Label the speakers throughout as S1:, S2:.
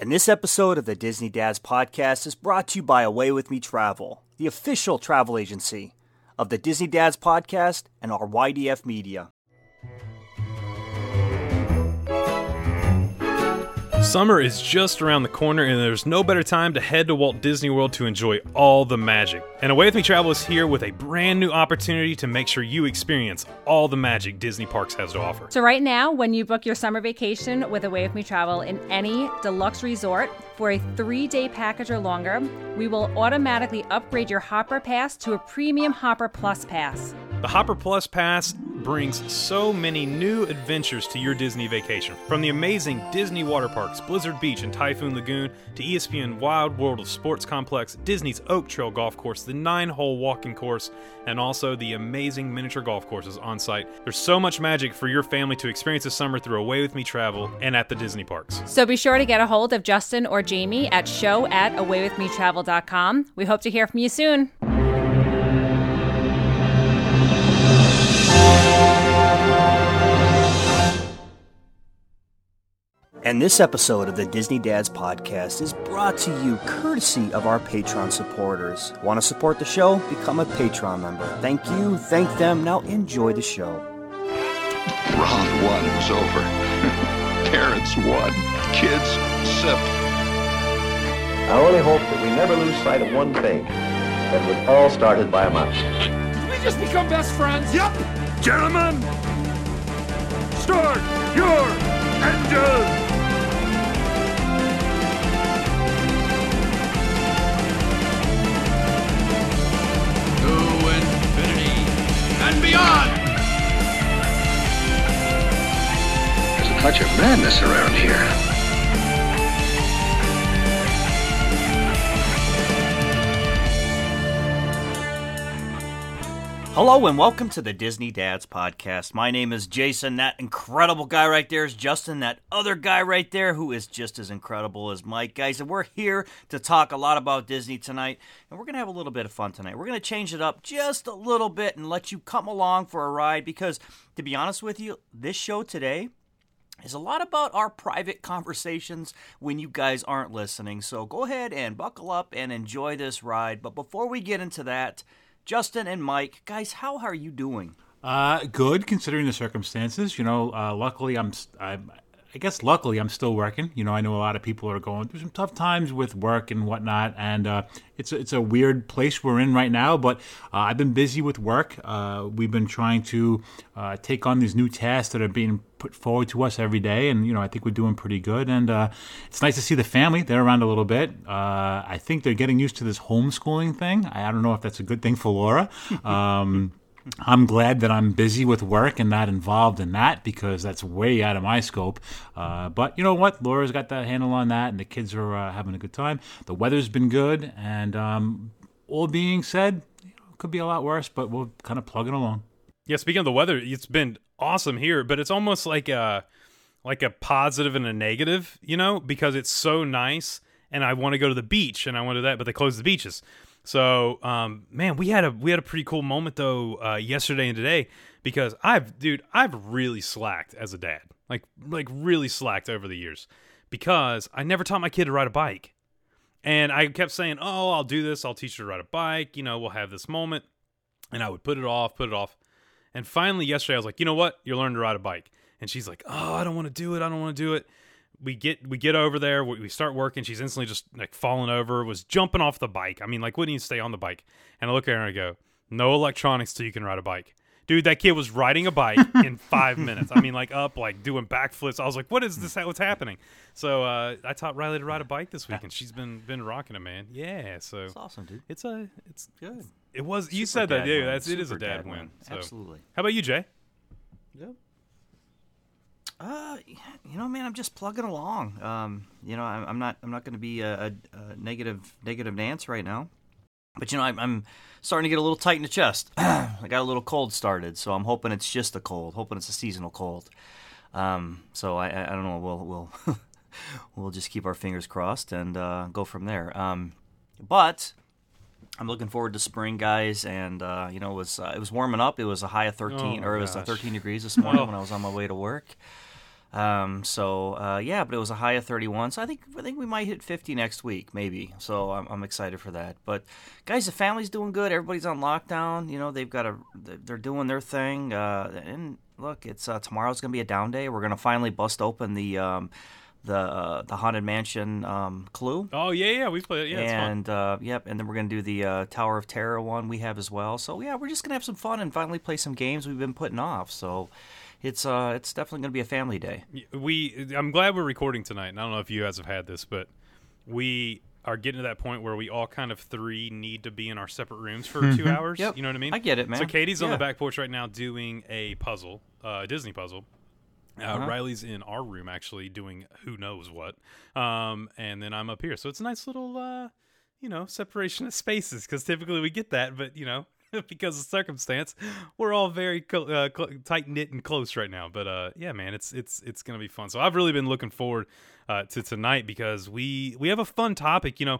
S1: And this episode of the Disney Dads podcast is brought to you by Away With Me Travel, the official travel agency of the Disney Dads podcast and our YDF media.
S2: Summer is just around the corner, and there's no better time to head to Walt Disney World to enjoy all the magic. And Away With Me Travel is here with a brand new opportunity to make sure you experience all the magic Disney Parks has to offer.
S3: So, right now, when you book your summer vacation with Away With Me Travel in any deluxe resort for a three day package or longer, we will automatically upgrade your Hopper Pass to a Premium Hopper Plus Pass.
S2: The Hopper Plus Pass brings so many new adventures to your Disney vacation. From the amazing Disney water parks, Blizzard Beach and Typhoon Lagoon, to ESPN Wide World of Sports Complex, Disney's Oak Trail Golf Course, the nine hole walking course, and also the amazing miniature golf courses on site. There's so much magic for your family to experience this summer through Away With Me Travel and at the Disney parks.
S3: So, be sure to get a hold of Justin or Jamie at show at awaywithmetravel.com. We hope to hear from you soon.
S1: And this episode of the Disney Dads podcast is brought to you courtesy of our Patreon supporters. Want to support the show? Become a Patreon member. Thank you, thank them. Now enjoy the show.
S4: Round one was over. Parents won. Kids sip.
S5: I only hope that we never lose sight of one thing. That was all started by a mouse.
S6: Did we just become best friends?
S7: Yep! Gentlemen, start your engine!
S6: And beyond!
S4: There's a touch of madness around here.
S1: Hello and welcome to the Disney Dads podcast. My name is Jason. That incredible guy right there is Justin. That other guy right there who is just as incredible as Mike. Guys, and we're here to talk a lot about Disney tonight. And we're going to have a little bit of fun tonight. We're going to change it up just a little bit and let you come along for a ride because, to be honest with you, this show today is a lot about our private conversations when you guys aren't listening. So go ahead and buckle up and enjoy this ride. But before we get into that, Justin and Mike, guys, how are you doing?
S8: Uh, good considering the circumstances. You know, uh, luckily I'm, I'm, I guess luckily I'm still working. You know, I know a lot of people are going through some tough times with work and whatnot, and uh, it's it's a weird place we're in right now. But uh, I've been busy with work. Uh, we've been trying to uh, take on these new tasks that are being put forward to us every day, and you know I think we're doing pretty good. And uh, it's nice to see the family; they're around a little bit. Uh, I think they're getting used to this homeschooling thing. I don't know if that's a good thing for Laura. Um, I'm glad that I'm busy with work and not involved in that because that's way out of my scope. Uh, but you know what? Laura's got the handle on that, and the kids are uh, having a good time. The weather's been good, and um, all being said, you know, it could be a lot worse, but we're kind of plugging along.
S2: Yeah, speaking of the weather, it's been awesome here, but it's almost like a like a positive and a negative, you know, because it's so nice and I want to go to the beach and I want to do that, but they close the beaches. So, um, man, we had a we had a pretty cool moment though uh, yesterday and today because I've dude I've really slacked as a dad, like like really slacked over the years because I never taught my kid to ride a bike, and I kept saying, oh, I'll do this, I'll teach her to ride a bike, you know, we'll have this moment, and I would put it off, put it off, and finally yesterday I was like, you know what, you're learning to ride a bike, and she's like, oh, I don't want to do it, I don't want to do it we get we get over there we start working she's instantly just like falling over was jumping off the bike i mean like wouldn't even stay on the bike and i look at her and i go no electronics till you can ride a bike dude that kid was riding a bike in five minutes i mean like up like doing backflips i was like what is this what's happening so uh, i taught riley to ride a bike this week and she's been been rocking it man yeah so
S1: It's awesome, dude.
S2: it's a it's
S1: Good.
S2: it was you
S1: Super
S2: said that dude
S1: win.
S2: that's it is a dad,
S1: dad
S2: win,
S1: win.
S2: So.
S1: Absolutely.
S2: how about you jay
S1: Uh, you know, man, I'm just plugging along. Um, you know, I'm, I'm not, I'm not going to be a, a, a negative, negative Nance right now. But you know, I'm, I'm starting to get a little tight in the chest. I got a little cold started, so I'm hoping it's just a cold. Hoping it's a seasonal cold. Um, so I, I, I don't know. We'll, we'll, we'll just keep our fingers crossed and uh, go from there. Um, but I'm looking forward to spring, guys. And uh, you know, it was uh, it was warming up. It was a high of 13,
S2: Oh,
S1: or it was uh, 13 degrees this morning when I was on my way to work. Um, so uh, yeah, but it was a high of 31. So I think I think we might hit 50 next week, maybe. So I'm, I'm excited for that. But guys, the family's doing good. Everybody's on lockdown. You know, they've got a they're doing their thing. Uh, and look, it's uh, tomorrow's gonna be a down day. We're gonna finally bust open the. Um, the uh, the haunted mansion um, clue
S2: Oh yeah, yeah, we played it. Yeah, it's fun.
S1: and uh, yep, and then we're gonna do the uh, Tower of Terror one we have as well. So yeah, we're just gonna have some fun and finally play some games we've been putting off. So it's uh it's definitely gonna be a family day.
S2: we I'm glad we're recording tonight. And I don't know if you guys have had this, but we are getting to that point where we all kind of three need to be in our separate rooms for two hours.
S1: Yep.
S2: You know what I mean?
S1: I get it, man.
S2: So Katie's on the back porch right now doing a puzzle, uh, a Disney puzzle. Uh,
S1: Uh-huh.
S2: Riley's in our room actually doing who knows what, um, and then I'm up here. So it's a nice little, uh, you know, separation of spaces because typically we get that, but you know, because of circumstance, we're all very uh, cl- tight knit and close right now. But uh, yeah, man, it's it's it's gonna be fun. So I've really been looking forward uh, to tonight because we we have a fun topic. You know,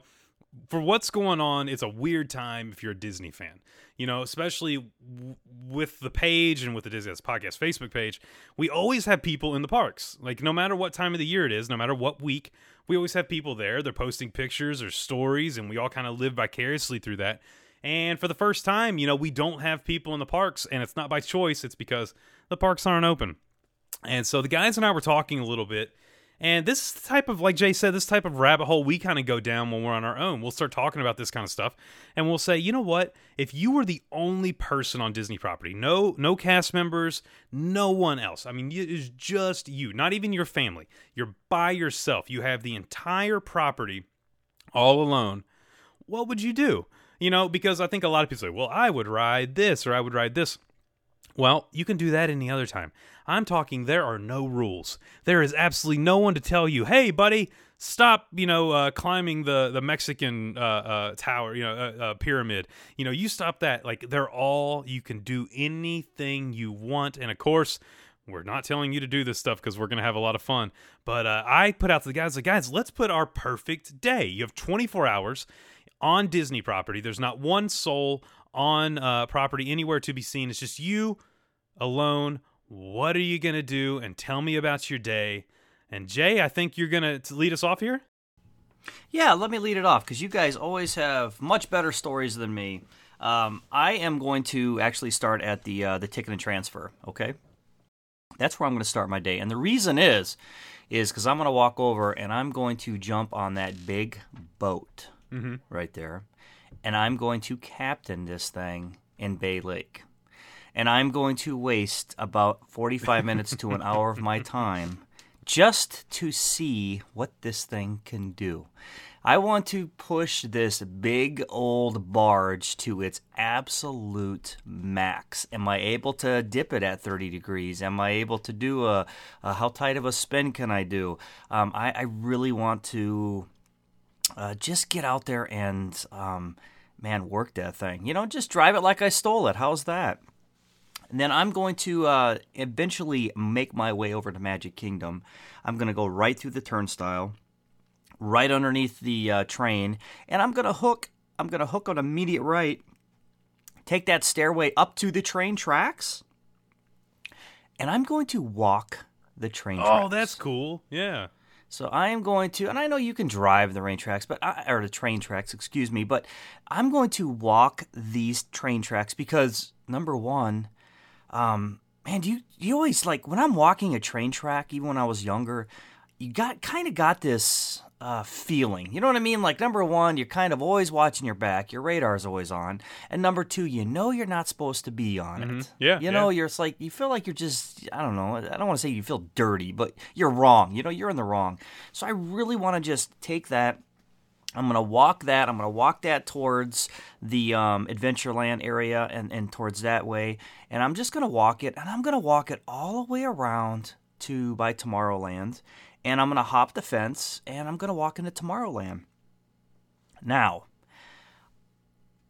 S2: for what's going on, it's a weird time if you're a Disney fan. You know, especially w- with the page and with the Disney Podcast Facebook page, we always have people in the parks. Like, no matter what time of the year it is, no matter what week, we always have people there. They're posting pictures or stories, and we all kind of live vicariously through that. And for the first time, you know, we don't have people in the parks, and it's not by choice, it's because the parks aren't open. And so the guys and I were talking a little bit, and this is the type of, like Jay said, this type of rabbit hole we kind of go down when we're on our own. We'll start talking about this kind of stuff, and we'll say, you know what? If you were the only person on Disney property, no, no cast members, no one else. I mean, it is just you, not even your family. You're by yourself. You have the entire property all alone. What would you do? You know, because I think a lot of people say, well, I would ride this or I would ride this. Well, you can do that any other time. I'm talking there are no rules. There is absolutely no one to tell you, "Hey, buddy, stop, you know, uh, climbing the the Mexican uh, uh, tower, you know, uh, uh, pyramid. You know, you stop that." Like they're all you can do anything you want, and of course, we're not telling you to do this stuff because we're gonna have a lot of fun. But uh, I put out to the guys, like, guys, let's put our perfect day. You have 24 hours on Disney property. There's not one soul on uh, property anywhere to be seen. It's just you alone. What are you going to do? And tell me about your day. And Jay, I think you're going to lead us off here.
S1: Yeah, let me lead it off because you guys always have much better stories than me. Um, I am going to actually start at the uh, the ticket and transfer. Okay, that's where I'm going to start my day, and the reason is, is because I'm going to walk over and I'm going to jump on that big boat right there, and I'm going to captain this thing in Bay Lake, and I'm going to waste about 45 minutes to an hour of my time just to see what this thing can do. I want to push this big old barge to its absolute max. Am I able to dip it at 30 degrees? Am I able to do a, a how tight of a spin can I do? Um, I, I really want to uh, just get out there and, um, man, work that thing. You know, just drive it like I stole it. How's that? And then I'm going to uh, eventually make my way over to Magic Kingdom. I'm going to go right through the turnstile, right underneath the uh, train, and I'm going to hook. I'm going to hook on immediate right, take that stairway up to the train tracks, and I'm going to walk the train tracks.
S2: Oh, that's cool. Yeah.
S1: So I am going to, and I know you can drive the rain tracks, but I, or the train tracks, excuse me, but I'm going to walk these train tracks because number one, um, man, you you always like when I'm walking a train track, even when I was younger, you got kind of got this uh, feeling. You know what I mean? Like number one, you're kind of always watching your back, your radar's always on, and number two, you know you're not supposed to be on it.
S2: Yeah,
S1: you know
S2: yeah.
S1: you're it's like you feel like you're just I don't know. I don't want to say you feel dirty, but you're wrong. You know you're in the wrong. So I really want to just take that. I'm gonna walk that. I'm gonna walk that towards the um, Adventureland area and, and towards that way. And I'm just gonna walk it, and I'm gonna walk it all the way around to by Tomorrowland. And I'm gonna hop the fence, and I'm gonna walk into Tomorrowland. Now,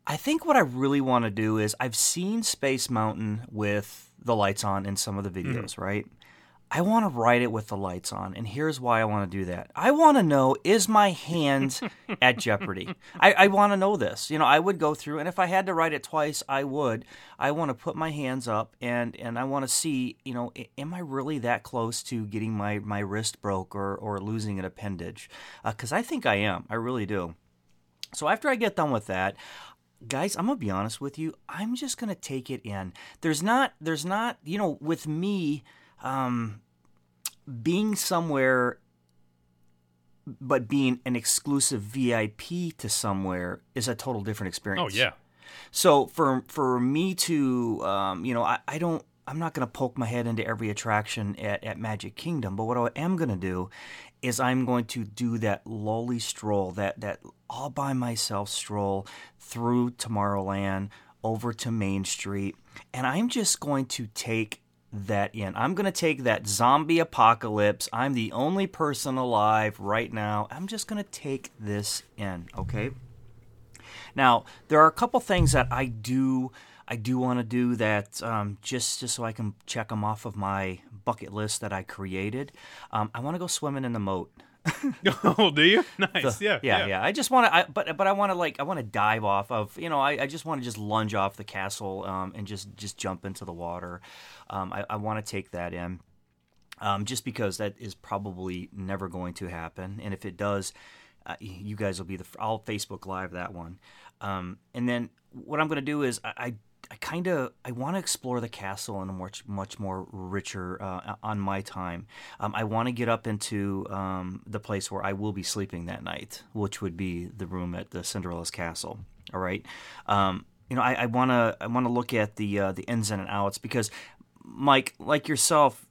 S1: I think what I really want to do is I've seen Space Mountain with the lights on in some of the mm-hmm. videos, right? I want to write it with the lights on, and here's why I want to do that. I want to know is my hand at jeopardy. I, I want to know this. You know, I would go through, and if I had to write it twice, I would. I want to put my hands up, and and I want to see, you know, am I really that close to getting my my wrist broke or or losing an appendage? Uh, because I think I am. I really do. So after I get done with that, guys, I'm gonna be honest with you. I'm just gonna take it in. There's not, there's not, you know, with me, um, being somewhere, but being an exclusive VIP to somewhere is a total different experience.
S2: Oh yeah.
S1: So for for me to, um, you know, I, I don't. I'm not going to poke my head into every attraction at, at Magic Kingdom, but what I am going to do is I'm going to do that lowly stroll, that that all by myself stroll through Tomorrowland over to Main Street, and I'm just going to take that in. I'm going to take that zombie apocalypse. I'm the only person alive right now. I'm just going to take this in, okay? Now, there are a couple things that I do I do want to do that um, just just so I can check them off of my bucket list that I created. Um, I want to go swimming in the moat.
S2: oh, do you? Nice. yeah,
S1: yeah, yeah. I just want to, I, but but I want to like I want to dive off of you know I, I just want to just lunge off the castle um, and just just jump into the water. Um, I, I want to take that in. Um, just because that is probably never going to happen, and if it does, uh, you guys will be the. I'll Facebook Live that one, um, and then what I'm going to do is I, I I kind of I want to explore the castle in a much much more richer uh, on my time. Um, I want to get up into um, the place where I will be sleeping that night, which would be the room at the Cinderella's castle. All right, um, you know I want to I want to look at the uh, the ins and outs because Mike, like yourself,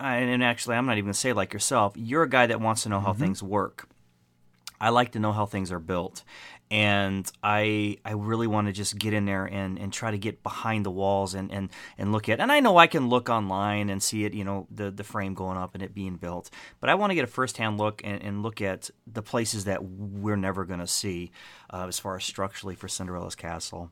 S1: and actually I'm not even going to say like yourself, you're a guy that wants to know how things work. I like to know how things are built. And I I really want to just get in there and, and try to get behind the walls and, and, and look at and I know I can look online and see it, you know, the, the frame going up and it being built. But I want to get a first hand look and, and look at the places that we're never gonna see uh, as far as structurally for Cinderella's castle.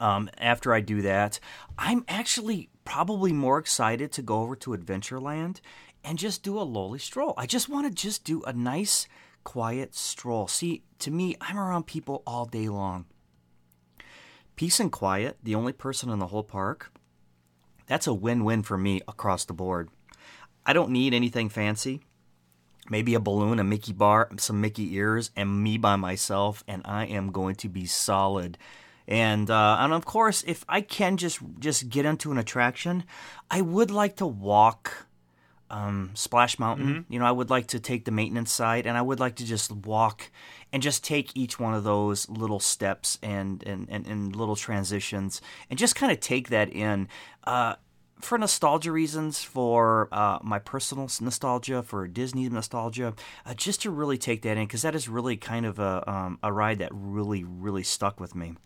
S1: Um, after I do that, I'm actually probably more excited to go over to Adventureland and just do a lowly stroll. I just want to just do a nice, quiet stroll. See, to me, I'm around people all day long. Peace and quiet, the only person in the whole park, that's a win win for me across the board. I don't need anything fancy. Maybe a balloon, a Mickey bar, some Mickey ears, and me by myself, and I am going to be solid and uh, and of course, if I can just just get into an attraction, I would like to walk um, Splash Mountain. You know, I would like to take the maintenance side, and I would like to just walk and just take each one of those little steps and and and, and little transitions, and just kind of take that in. Uh, for nostalgia reasons, for uh, my personal nostalgia, for Disney nostalgia, uh, just to really take that in, because that is really kind of a, um, a ride that really, really stuck with me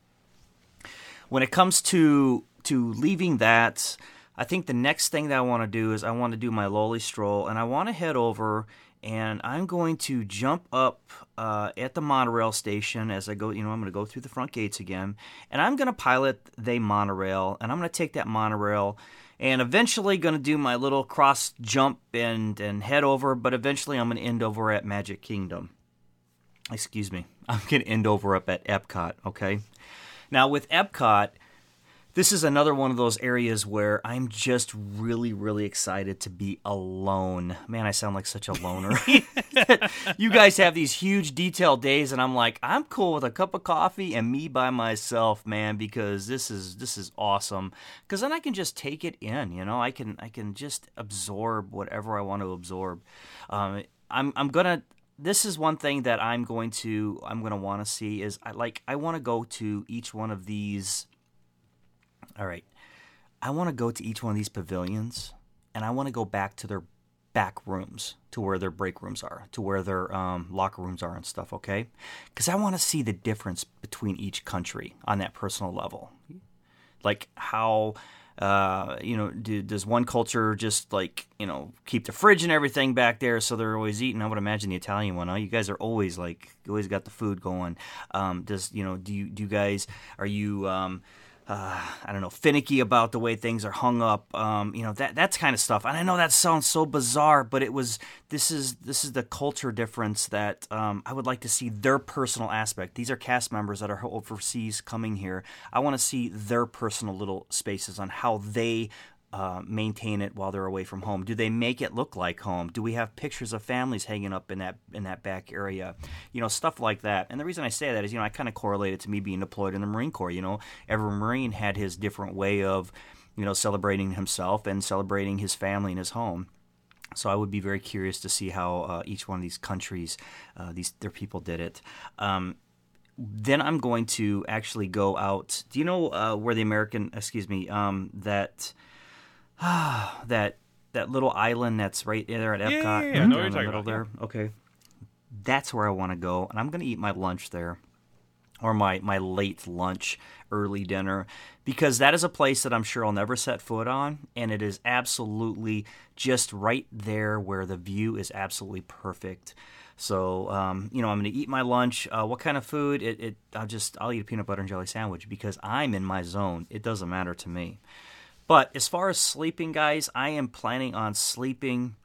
S1: when it comes to to leaving that, I think the next thing that I want to do is I want to do my lowly stroll, and I want to head over and I'm going to jump up uh, at the monorail station as I go. You know, I'm going to go through the front gates again, and I'm going to pilot the monorail, and I'm going to take that monorail. And eventually, going to do my little cross jump and and head over. But eventually, I'm going to end over at Magic Kingdom. Excuse me. I'm going to end over up at Epcot. Okay. Now, with Epcot, this is another one of those areas where I'm just really, really excited to be alone. Man, I sound like such a loner. you guys have these huge detailed days, and I'm like, I'm cool with a cup of coffee and me by myself, man, because this is this is awesome. Because then I can just take it in, you know. I can I can just absorb whatever I want to absorb. Um, I'm I'm gonna this is one thing that I'm going to I'm going to want to see is I like I want to go to each one of these all right. I want to go to each one of these pavilions and I want to go back to their back rooms to where their break rooms are, to where their um, locker rooms are and stuff, okay? Cuz I want to see the difference between each country on that personal level. Like how uh, you know, do, does one culture just like you know keep the fridge and everything back there so they're always eating? I would imagine the Italian one. Oh, you guys are always like always got the food going. Um, does you know do you do you guys are you um, uh, I don't know, finicky about the way things are hung up. Um, you know that that's kind of stuff. And I know that sounds so bizarre, but it was. This is this is the culture difference that um, I would like to see their personal aspect. These are cast members that are overseas coming here. I want to see their personal little spaces on how they uh, maintain it while they're away from home? Do they make it look like home? Do we have pictures of families hanging up in that in that back area? You know, stuff like that. And the reason I say that is, you know, I kind of correlate it to me being deployed in the Marine Corps. You know, every Marine had his different way of, you know, celebrating himself and celebrating his family and his home. So I would be very curious to see how uh, each one of these countries, uh, these their people did it. Um, then I'm going to actually go out. Do you know uh, where the American, excuse me, um, that that that little island that's right there at Epcot.
S2: Yeah, yeah, yeah.
S1: right
S2: I know you're talking about,
S1: there. Okay, that's where I want to go, and I'm going to eat my lunch there, or my my late lunch, early dinner, because that is a place that I'm sure I'll never set foot on, and it is absolutely just right there where the view is absolutely perfect. So, um, you know, I'm going to eat my lunch. Uh, what kind of food? It, it, I'll just, I'll eat a peanut butter and jelly sandwich because I'm in my zone. It doesn't matter to me. But as far as sleeping, guys, I am planning on sleeping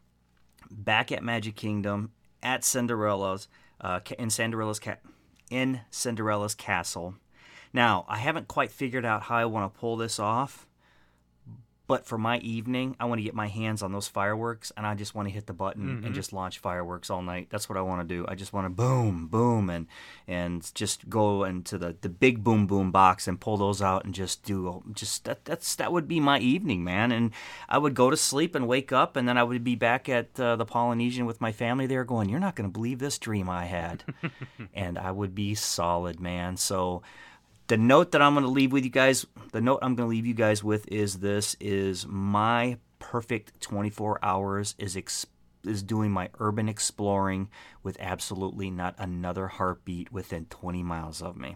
S1: back at Magic Kingdom at Cinderella's uh, in Cinderella's ca- in Cinderella's castle. Now, I haven't quite figured out how I want to pull this off, but for my evening, I want to get my hands on those fireworks and I just want to hit the button and just launch fireworks all night. That's what I want to do. I just want to boom, boom and and just go into the, the big boom boom box and pull those out and just do just that that's that would be my evening, man. And I would go to sleep and wake up and then I would be back at uh, the Polynesian with my family there going, "You're not going to believe this dream I had." and I would be solid, man. So the note that I'm going to leave with you guys, the note I'm going to leave you guys with is this: is my perfect 24 hours is ex- is doing my urban exploring with absolutely not another heartbeat within 20 miles of me,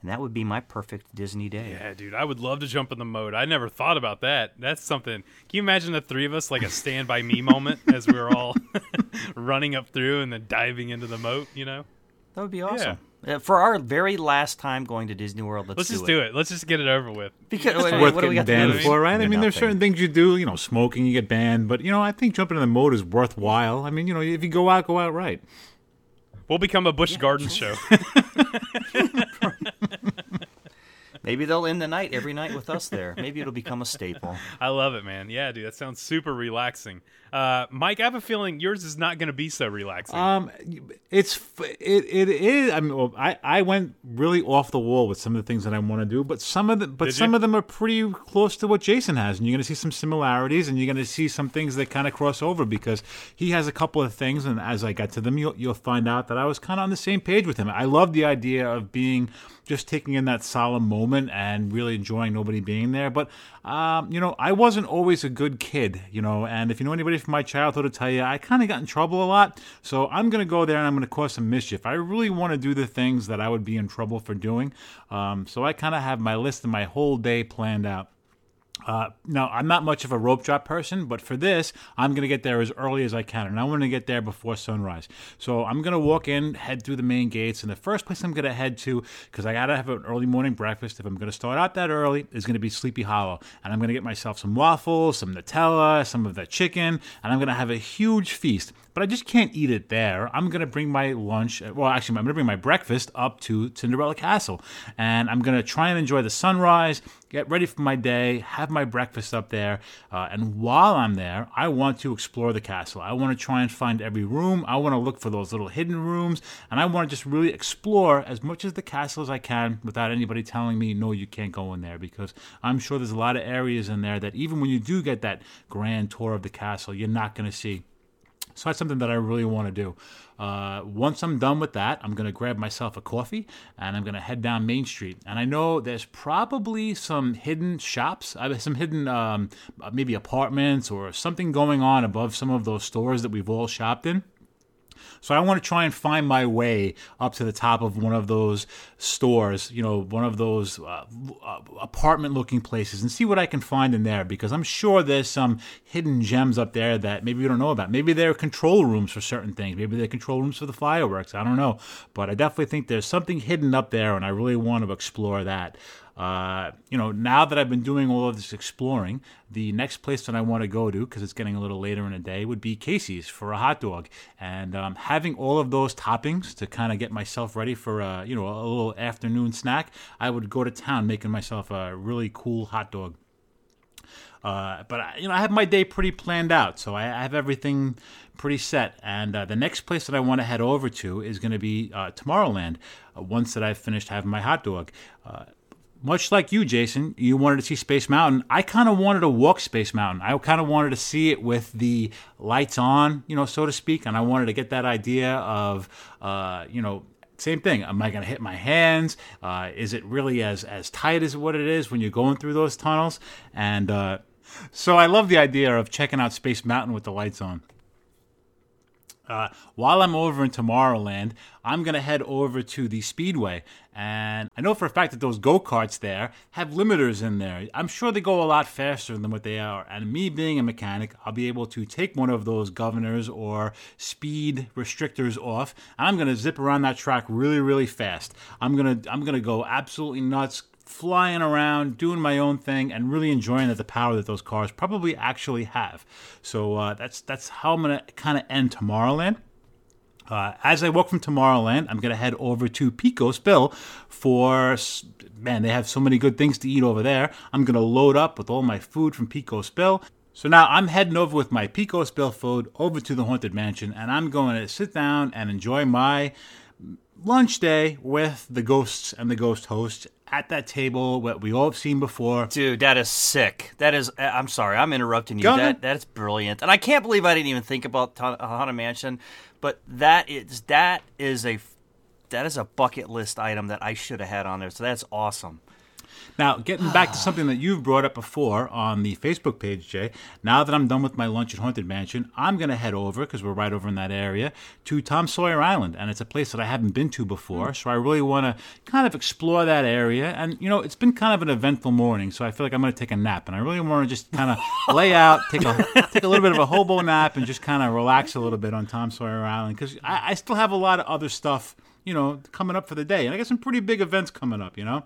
S1: and that would be my perfect Disney day.
S2: Yeah, dude, I would love to jump in the mode. I never thought about that. That's something. Can you imagine the three of us like a stand by me moment as we were all running up through and then diving into the moat? You know,
S1: That would be awesome. Uh, Uh, for our very last time going to Disney World, let's,
S2: let's
S1: do
S2: just
S1: it.
S2: do it. Let's just get it over with.
S1: Because
S8: It's
S1: what,
S8: worth
S1: what do we
S8: getting
S1: got to
S8: banned for, right? I
S1: You're
S8: mean, there's certain things you do. You know, smoking, you get banned, but you know, I think jumping in the mode is worthwhile. I mean, you know, if you go out, go out right.
S2: We'll become a Busch Gardens show.
S1: Maybe they'll end the night every night with us there. Maybe it'll become a staple.
S2: I love it, man. Yeah, dude, that sounds super relaxing. Uh, Mike, I have a feeling yours is not going to be so relaxing.
S8: Um, it's it it is. I mean, well, I I went really off the wall with some of the things that I want to do, but some of the but
S2: Did
S8: some
S2: you?
S8: of them are pretty close to what Jason has, and you're going to see some similarities, and you're going to see some things that kind of cross over because he has a couple of things, and as I get to them, you'll you'll find out that I was kind of on the same page with him. I love the idea of being just taking in that solemn moment and really enjoying nobody being there, but um, you know, I wasn't always a good kid, you know, and if you know anybody from my childhood to tell you, I kind of got in trouble a lot. So I'm going to go there and I'm going to cause some mischief. I really want to do the things that I would be in trouble for doing. Um, so I kind of have my list and my whole day planned out. Uh, now, I'm not much of a rope drop person, but for this, I'm going to get there as early as I can, and I want to get there before sunrise. So I'm going to walk in, head through the main gates, and the first place I'm going to head to, because I got to have an early morning breakfast. If I'm going to start out that early, is going to be Sleepy Hollow, and I'm going to get myself some waffles, some Nutella, some of that chicken, and I'm going to have a huge feast. But I just can't eat it there. I'm to bring my lunch, well, actually, I'm to bring my breakfast up to Cinderella Castle, and I'm to try and enjoy the sunrise, get ready for my day, have my breakfast up there, uh, and while I'm there, I want to explore the castle. I want to try and find every room. I want to look for those little hidden rooms, and I want to just really explore as much of the castle as I can without anybody telling me, no, you can't go in there, because I'm sure there's a lot of areas in there that even when you do get that grand tour of the castle, you're not going to see. So that's something that I really want to do. Uh, once I'm done with that, I'm going to grab myself a coffee and I'm going to head down Main Street. And I know there's probably some hidden shops, uh, some hidden um, maybe apartments or something going on above some of those stores that we've all shopped in. So I want to try and find my way up to the top of one of those stores, you know, one of those uh, uh, apartment-looking places, and see what I can find in there. Because I'm sure there's some hidden gems up there that maybe we don't know about. Maybe there are control rooms for certain things. Maybe there are control rooms for the fireworks. I don't know, but I definitely think there's something hidden up there, and I really want to explore that. Uh, you know, now that I've been doing all of this exploring, the next place that I want to go to, because it's getting a little later in the day, would be Casey's for a hot dog. And um, having all of those toppings to kind of get myself ready for a, you know, a little afternoon snack, I would go to town making myself a really cool hot dog. Uh, but I- you know, I have my day pretty planned out, so I I have everything pretty set. And uh, the next place that I want to head over to is going to be uh, Tomorrowland. Uh, once that I've finished having my hot dog. Much like you, Jason, you wanted to see Space Mountain. I kind of wanted to walk Space Mountain. I kind of wanted to see it with the lights on, you know, so to speak, and I wanted to get that idea of, uh, you know, same thing. Am I going to hit my hands? Uh, is it really as as tight as what it is when you're going through those tunnels? And uh, so I love the idea of checking out Space Mountain with the lights on. Uh, while I'm over in Tomorrowland, I'm going to head over to the Speedway. And I know for a fact that those go karts there have limiters in there. I'm sure they go a lot faster than what they are. And me being a mechanic, I'll be able to take one of those governors or speed restrictors off. And I'm going to zip around that track really, really fast. I'm going to, I'm going to go absolutely nuts, flying around, doing my own thing, and really enjoying the power that those cars probably actually have. So uh, that's that's how I'm gonna kind of end Tomorrowland. Uh, as I walk from Tomorrowland, I'm gonna head over to Pecos Bill for man. They have so many good things to eat over there. I'm gonna load up with all my food from Pecos Bill. So now I'm heading over with my Pecos Bill food over to the Haunted Mansion, and I'm going to sit down and enjoy my lunch day with the ghosts and the ghost host at that table what we all have seen before.
S1: Dude, that is sick. That is. uh, I'm sorry, I'm interrupting you.
S8: Go
S1: that that is brilliant, and I can't believe I didn't even think about Haunted Mansion. But that is that is a that is a bucket list item that I should have had on there. So that's awesome.
S8: Now, getting back to something that you've brought up before on the Facebook page, Jay, now that I'm done with my lunch at Haunted Mansion, I'm going to head over, because we're right over in that area, to Tom Sawyer Island. And it's a place that I haven't been to before. So I really want to kind of explore that area. And, you know, it's been kind of an eventful morning. So I feel like I'm going to take a nap. And I really want to just kind of lay out, take a, take a little bit of a hobo nap, and just kind of relax a little bit on Tom Sawyer Island. Because I, I still have a lot of other stuff, you know, coming up for the day. And I got some pretty big events coming up, you know?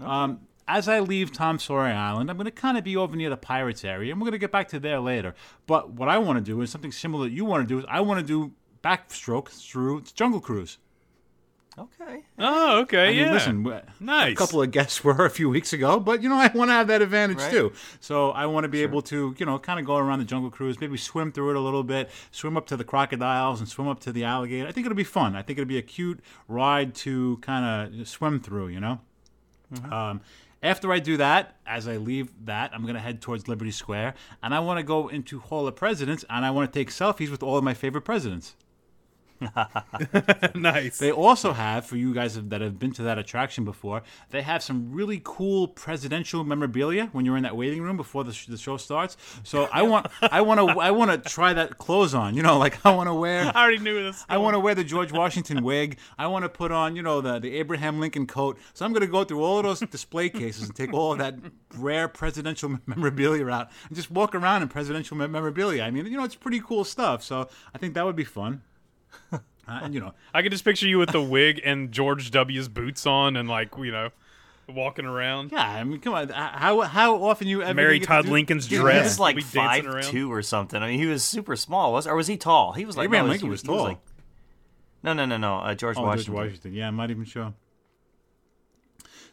S8: Um, as I leave Tom Sawyer Island, I'm going to kind of be over near the Pirates area, and we're going to get back to there later. But what I want to do is something similar that you want to do is I want to do backstroke through Jungle Cruise.
S1: Okay.
S2: Oh, okay,
S8: I mean,
S2: yeah.
S8: listen,
S2: Nice.
S8: A couple of guests were a few weeks ago, but you know I want to have that advantage
S1: Right.
S8: too. So I want to be able to, you know, kind of go around the Jungle Cruise, maybe swim through it a little bit, swim up to the crocodiles and swim up to the alligator. I think it'll be fun. I think it'll be a cute ride to kind of swim through. You know. Um, after I do that, as I leave that, I'm going to head towards Liberty Square, and I want to go into Hall of Presidents, and I want to take selfies with all of my favorite presidents.
S2: nice.
S8: They also have, for you guys that have been to that attraction before, they have some really cool presidential memorabilia when you're in that waiting room before the, sh- the show starts. So I want, I want to, I want to try that clothes on. You know, like I want to wear.
S2: I already knew this.
S8: I want to wear the George Washington wig. I want to put on, you know, the, the Abraham Lincoln coat. So I'm going to go through all of those display cases and take all of that rare presidential memorabilia out and just walk around in presidential memorabilia. I mean, you know, it's pretty cool stuff. So I think that would be fun. Uh, and you know,
S2: I could just picture you with the wig and George W.'s boots on and like you know, walking around.
S8: yeah, I mean, come on. How how often you ever
S2: Mary Todd
S8: do-
S2: Lincoln's dress.
S1: He was like five two or something. I mean, he was super small, was or was he tall? He was like
S8: Abraham
S1: no,
S8: Lincoln was
S1: was
S8: tall.
S1: like- no, no, no, no. Uh, George
S8: Oh,
S1: Washington.
S8: George Washington. Yeah, I'm not even sure.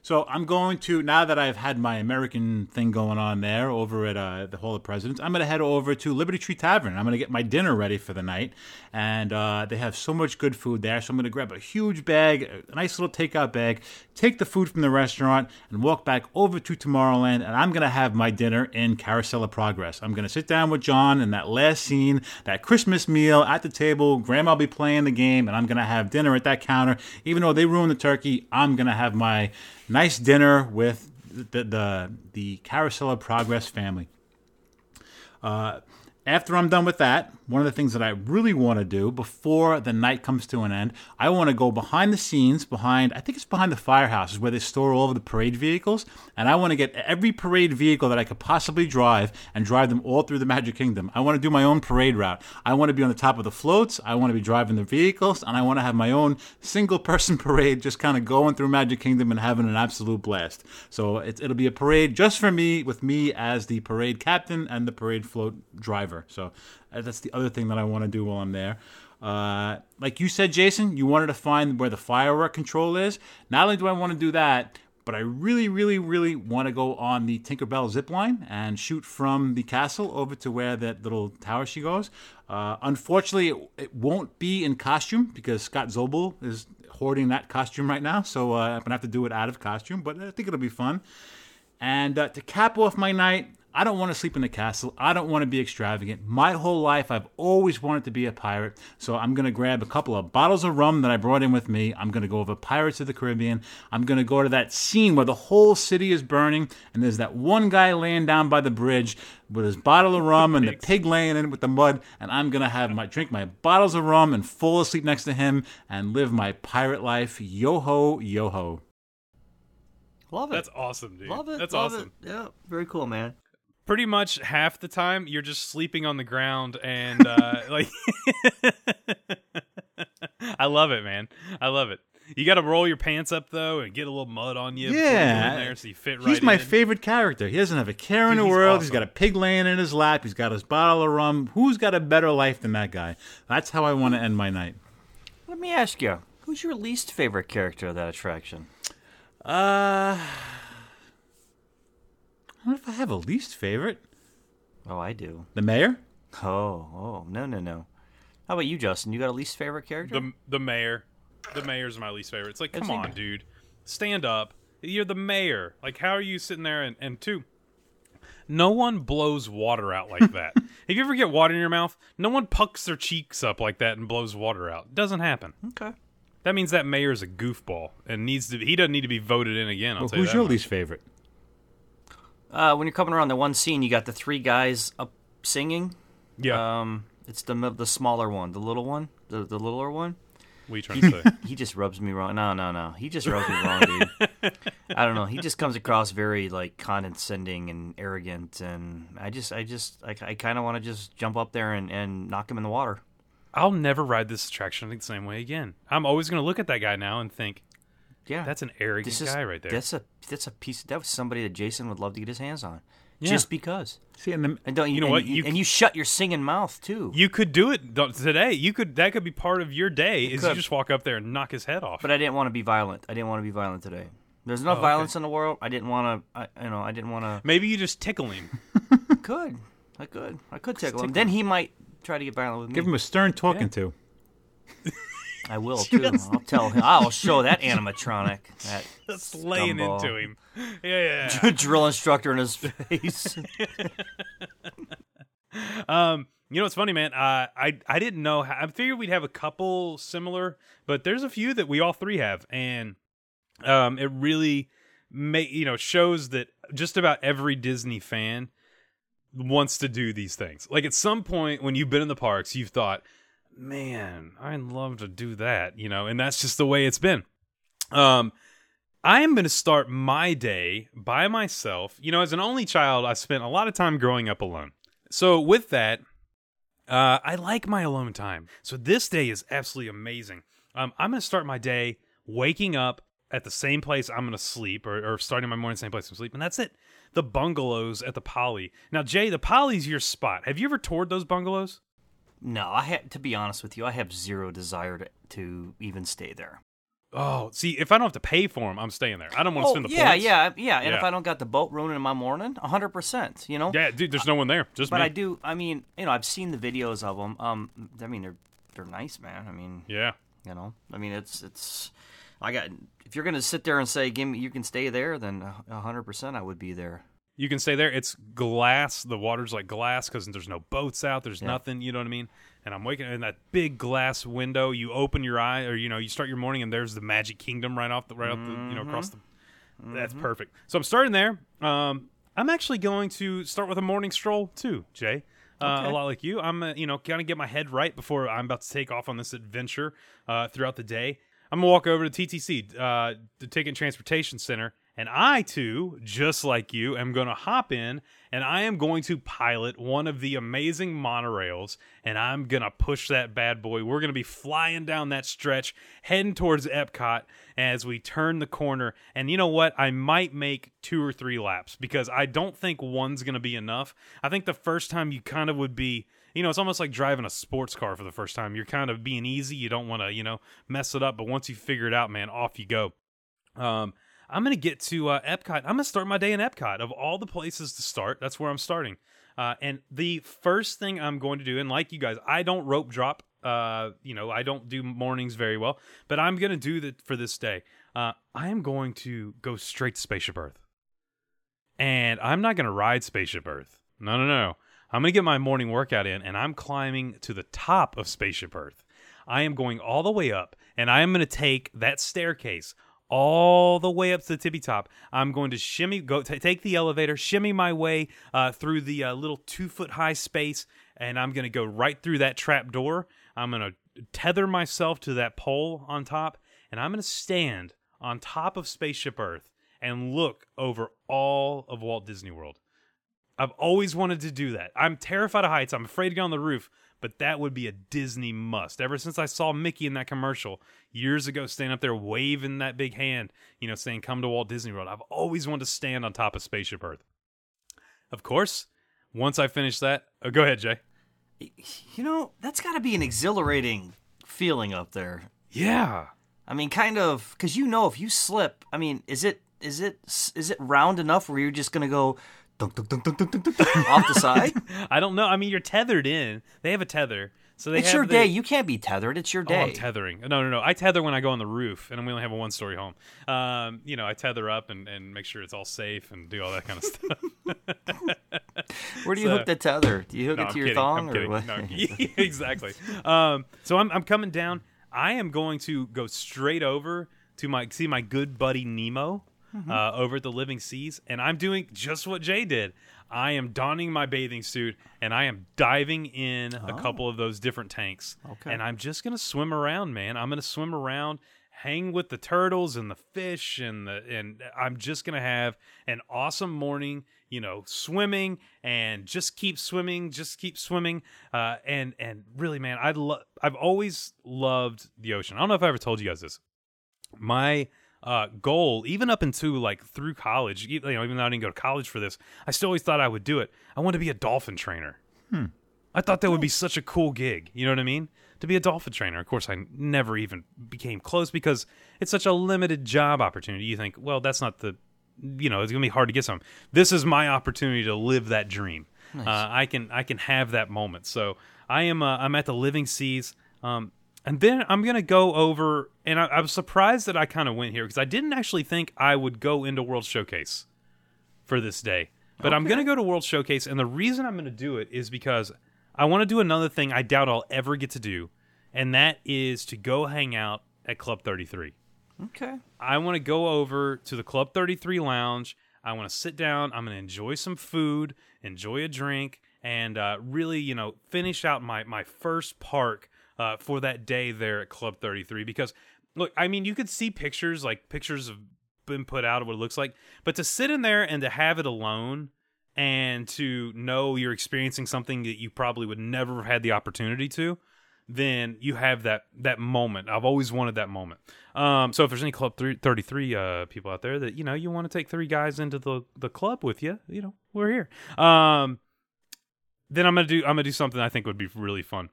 S8: So I'm going to now that I've had my American thing going on there over at uh, the Hall of Presidents. I'm going to head over to Liberty Tree Tavern. I'm going to get my dinner ready for the night, and uh, they have so much good food there. So I'm going to grab a huge bag, a nice little takeout bag, take the food from the restaurant, and walk back over to Tomorrowland. And I'm going to have my dinner in Carousel of Progress. I'm going to sit down with John in that last scene, that Christmas meal at the table. Grandma will be playing the game, and I'm going to have dinner at that counter. Even though they ruined the turkey, I'm going to have my nice dinner with the the, the Carousel of Progress family. Uh, after I'm done with that, one of the things that I really want to do before the night comes to an end, I want to go behind the scenes, behind, I think it's behind the firehouses where they store all of the parade vehicles. And I want to get every parade vehicle that I could possibly drive and drive them all through the Magic Kingdom. I want to do my own parade route. I want to be on the top of the floats. I want to be driving the vehicles. And I want to have my own single person parade just kind of going through Magic Kingdom and having an absolute blast. So it, it'll be a parade just for me, with me as the parade captain and the parade float driver. So uh, that's the other thing that I want to do while I'm there. Uh, like you said, Jason, you wanted to find where the firework control is. Not only do I want to do that, but I really, really, really want to go on the Tinkerbell zip line and shoot from the castle over to where that little tower she goes. Uh, unfortunately, it, it, won't be in costume because Scott Zobel is hoarding that costume right now, so uh, I'm gonna have to do it out of costume. But I think it'll be fun. And uh, to cap off my night, I don't want to sleep in the castle. I don't want to be extravagant. My whole life, I've always wanted to be a pirate. So I'm going to grab a couple of bottles of rum that I brought in with me. I'm going to go over Pirates of the Caribbean. I'm going to go to that scene where the whole city is burning, and there's that one guy laying down by the bridge with his bottle of rum and the pig laying in it with the mud. And I'm going to have my drink my bottles of rum and fall asleep next to him and live my pirate life. Yo ho, yo ho.
S1: Love it.
S2: That's awesome, dude.
S1: Love it.
S2: That's
S1: love
S2: awesome.
S1: It. Yeah, very cool, man
S2: pretty much half the time you're just sleeping on the ground and uh like I love it, man. I love it. You got to roll your pants up though and get a little mud on you.
S8: Yeah,
S2: you there so you fit right.
S8: He's my
S2: in.
S8: favorite character. He doesn't have a care
S2: Dude,
S8: in the
S2: he's
S8: world.
S2: awesome.
S8: He's got a pig laying in his lap. He's got his bottle of rum. Who's got a better life than that guy? That's how I want to end my night.
S1: Let me ask you, who's your least favorite character of that attraction?
S8: Uh, I don't know if I have a least favorite.
S1: Oh, I do.
S8: The mayor?
S1: Oh, oh, no, no, no. How about you, Justin? You got a least favorite character?
S2: The the mayor. The mayor's my least favorite. It's like, come on, dude. Stand up. You're the mayor. Like, how are you sitting there and, and two? No one blows water out like that. if you ever get water in your mouth, no one pucks their cheeks up like that and blows water out. It doesn't happen.
S1: Okay.
S2: That means that mayor's a goofball and needs to. He doesn't need to be voted in again. I'll
S8: Well,
S2: tell you
S8: who's
S2: that
S8: your
S2: much.
S8: least favorite?
S1: Uh, when you're coming around the one scene, you got the three guys up singing.
S2: Yeah.
S1: Um, it's the the smaller one, the little one, the the littler one.
S2: what are you trying to say?
S1: He just rubs me wrong. No, no, no. He just rubs me wrong, dude. I don't know. He just comes across very like condescending and arrogant, and I just, I just, I, I kind of want to just jump up there and, and knock him in the water.
S2: I'll never ride this attraction the same way again. I'm always going to look at that guy now and think
S1: Yeah,
S2: that's an arrogant
S1: this is
S2: guy right there.
S1: That's a that's a piece. That was somebody that Jason would love to get his hands on,
S2: Yeah.
S1: just because.
S8: See, and the,
S1: And don't you,
S2: You know
S1: and,
S2: what?
S1: You,
S2: You
S1: and you shut your singing mouth too.
S2: You could do it today. You could that could be part of your day. Is you
S1: could.
S2: just walk up there and knock his head off.
S1: but I didn't want to be violent. I didn't want to be violent today. There's enough
S2: Oh, okay.
S1: violence in the world. I didn't want to. I, you know, I didn't want to.
S2: Maybe you just tickle him.
S1: Could I could I could tickle him. Then he might try to get violent with me.
S8: give him a stern talking to.
S1: I will too. I'll tell him. I'll show that animatronic. That
S2: Just laying into him. Yeah, yeah.
S1: drill instructor in his face.
S2: Um, you know what's funny, man? Uh, I I didn't know. How, I figured we'd have a couple similar, but there's a few that we all three have, and um, it really make you know shows that just about every Disney fan wants to do these things. Like at some point when you've been in the parks, you've thought, "Man, I'd love to do that," you know, and that's just the way it's been. Um, I am going to start my day by myself. You know, as an only child, I spent a lot of time growing up alone. So with that, uh, I like my alone time. So this day is absolutely amazing. Um, I'm going to start my day waking up at the same place I'm going to sleep, or, or starting my morning same place I'm sleep, and that's it. The bungalows at the Poly. Now, Jay, the Poly's your spot. Have you ever toured those bungalows?
S1: No, I ha- to be honest with you, I have zero desire to, to even stay there.
S2: Oh, see, if I don't have to pay for them, I'm staying there. I don't want to
S1: Oh
S2: spend the
S1: yeah,
S2: points.
S1: yeah, yeah. And if I don't got the boat ruining my morning, hundred percent. You know.
S2: Yeah, dude, there's no one there. Just
S1: But
S2: me.
S1: I do. I mean, you know, I've seen the videos of them. Um, I mean, they're they're nice, man. I mean,
S2: Yeah.
S1: you know, I mean, it's it's. I got. If you're gonna sit there and say, "Give me," you can stay there, then hundred percent, I would be there.
S2: You can stay there. It's glass. The water's like glass because there's no boats out. There's
S1: Yeah.
S2: nothing. You know what I mean? And I'm waking in that big glass window. You open your eye, or you know, you start your morning, and there's the Magic Kingdom right off the right off the you know across the. That's perfect. So I'm starting there. Um, I'm actually going to start with a morning stroll too, Jay. Uh,
S1: Okay.
S2: A lot like you, I'm uh, you know kind of get my head right before I'm about to take off on this adventure uh, throughout the day. I'm gonna walk over to TTC, uh, the Ticket and Transportation Center, and I too, just like you, am gonna hop in and I am going to pilot one of the amazing monorails, and I'm gonna push that bad boy. We're gonna be flying down that stretch, heading towards Epcot as we turn the corner. And you know what? I might make two or three laps because I don't think one's gonna be enough. I think the first time you kind of would be you know, it's almost like driving a sports car for the first time. You're kind of being easy. You don't want to, you know, mess it up. But once you figure it out, man, off you go. Um, I'm going to get to uh, Epcot. I'm going to start my day in Epcot. Of all the places to start, that's where I'm starting. Uh, and the first thing I'm going to do, and like you guys, I don't rope drop. Uh, you know, I don't do mornings very well, but I'm going to do that for this day. Uh, I am going to go straight to Spaceship Earth. And I'm not going to ride Spaceship Earth. No, no, no. I'm going to get my morning workout in and I'm climbing to the top of Spaceship Earth. I am going all the way up and I am going to take that staircase all the way up to the tippy top. I'm going to shimmy, go t- take the elevator, shimmy my way uh, through the uh, little two foot high space, and I'm going to go right through that trap door. I'm going to tether myself to that pole on top, and I'm going to stand on top of Spaceship Earth and look over all of Walt Disney World. I've always wanted to do that. I'm terrified of heights. I'm afraid to get on the roof, but that would be a Disney must. Ever since I saw Mickey in that commercial years ago, standing up there waving that big hand, you know, saying, Come to Walt Disney World, I've always wanted to stand on top of Spaceship Earth. Of course, once I finish that, oh, go ahead, Jay.
S1: You know, that's got to be an exhilarating feeling up there.
S2: Yeah.
S1: I mean, kind of, because you know, if you slip, I mean, is it is it is it round enough where you're just gonna go dunk, dunk, dunk, dunk, dunk, dunk, dunk, off the side?
S2: I don't know. I mean, you're tethered in. They have a tether. So they
S1: it's your
S2: the,
S1: day. You can't be tethered. It's your day.
S2: Oh, I'm tethering. No, no, no. I tether when I go on the roof, and we only have a one-story home. Um, you know, I tether up and, and make sure it's all safe and do all that kind of stuff.
S1: Where do you
S2: so,
S1: hook the tether? Do you hook
S2: no,
S1: it to I'm your
S2: kidding.
S1: thong
S2: I'm
S1: or what?
S2: No, exactly. Um, so I'm I'm coming down. I am going to go straight over to my see my good buddy Nemo
S1: Mm-hmm.
S2: uh, over at the Living Seas, and I'm doing just what Jay did. I am donning my bathing suit and I am diving in a couple of those different tanks.
S1: Oh. Okay.
S2: And I'm just gonna swim around, man. I'm gonna swim around, hang with the turtles and the fish, and the and I'm just gonna have an awesome morning. You know, swimming and just keep swimming, just keep swimming. Uh, and and really, man, I love. I've always loved the ocean. I don't know if I ever told you guys this. My uh, goal, even up into like through college, you know, even though I didn't go to college for this, I still always thought I would do it. I wanted to be a dolphin trainer. I thought that would be such a cool gig. You know what I mean? To be a dolphin trainer. Of course, I never even became close because it's such a limited job opportunity. You think, well, that's not the, you know, it's gonna be hard to get some. This is my opportunity to live that dream. Uh, I can I can have that moment. So I am uh, I'm at the Living Seas. Um, and then I'm gonna go over, and I, I was surprised that I kind of went here because I didn't actually think I would go into World Showcase for this day. But I'm going to go to World Showcase, and the reason I'm going to do it is because I want to do another thing I doubt I'll ever get to do, and that is to go hang out at Club 33.
S1: Okay.
S2: I want to go over to the Club 33 lounge. I want to sit down. I'm going to enjoy some food, enjoy a drink, and uh, really, you know, finish out my, my first park uh, for that day there at Club 33. Because, look, I mean, you could see pictures, like pictures have been put out of what it looks like, but to sit in there and to have it alone and to know you're experiencing something that you probably would never have had the opportunity to, then you have that that moment. I've always wanted that moment. Um, so if there's any Club three, 33 uh, people out there that you know you want to take three guys into the the club with you, you know we're here. Um, then I'm gonna do I'm gonna do something I think would be really fun.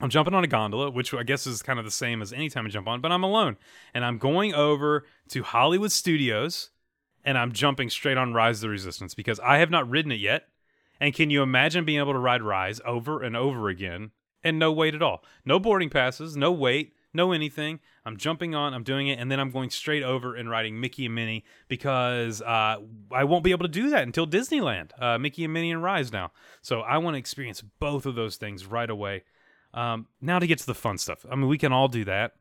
S2: I'm jumping on a gondola, which I guess is kind of the same as any time I jump on, but I'm alone, and I'm going over to Hollywood Studios, and I'm jumping straight on Rise of the Resistance because I have not ridden it yet. And can you imagine being able to ride Rise over and over again and no wait at all? No boarding passes, no wait, no anything. I'm jumping on, I'm doing it, and then I'm going straight over and riding Mickey and Minnie because uh, I won't be able to do that until Disneyland. Uh, Mickey and Minnie and Rise now. So I want to experience both of those things right away. Um, now to get to the fun stuff. I mean, we can all do that.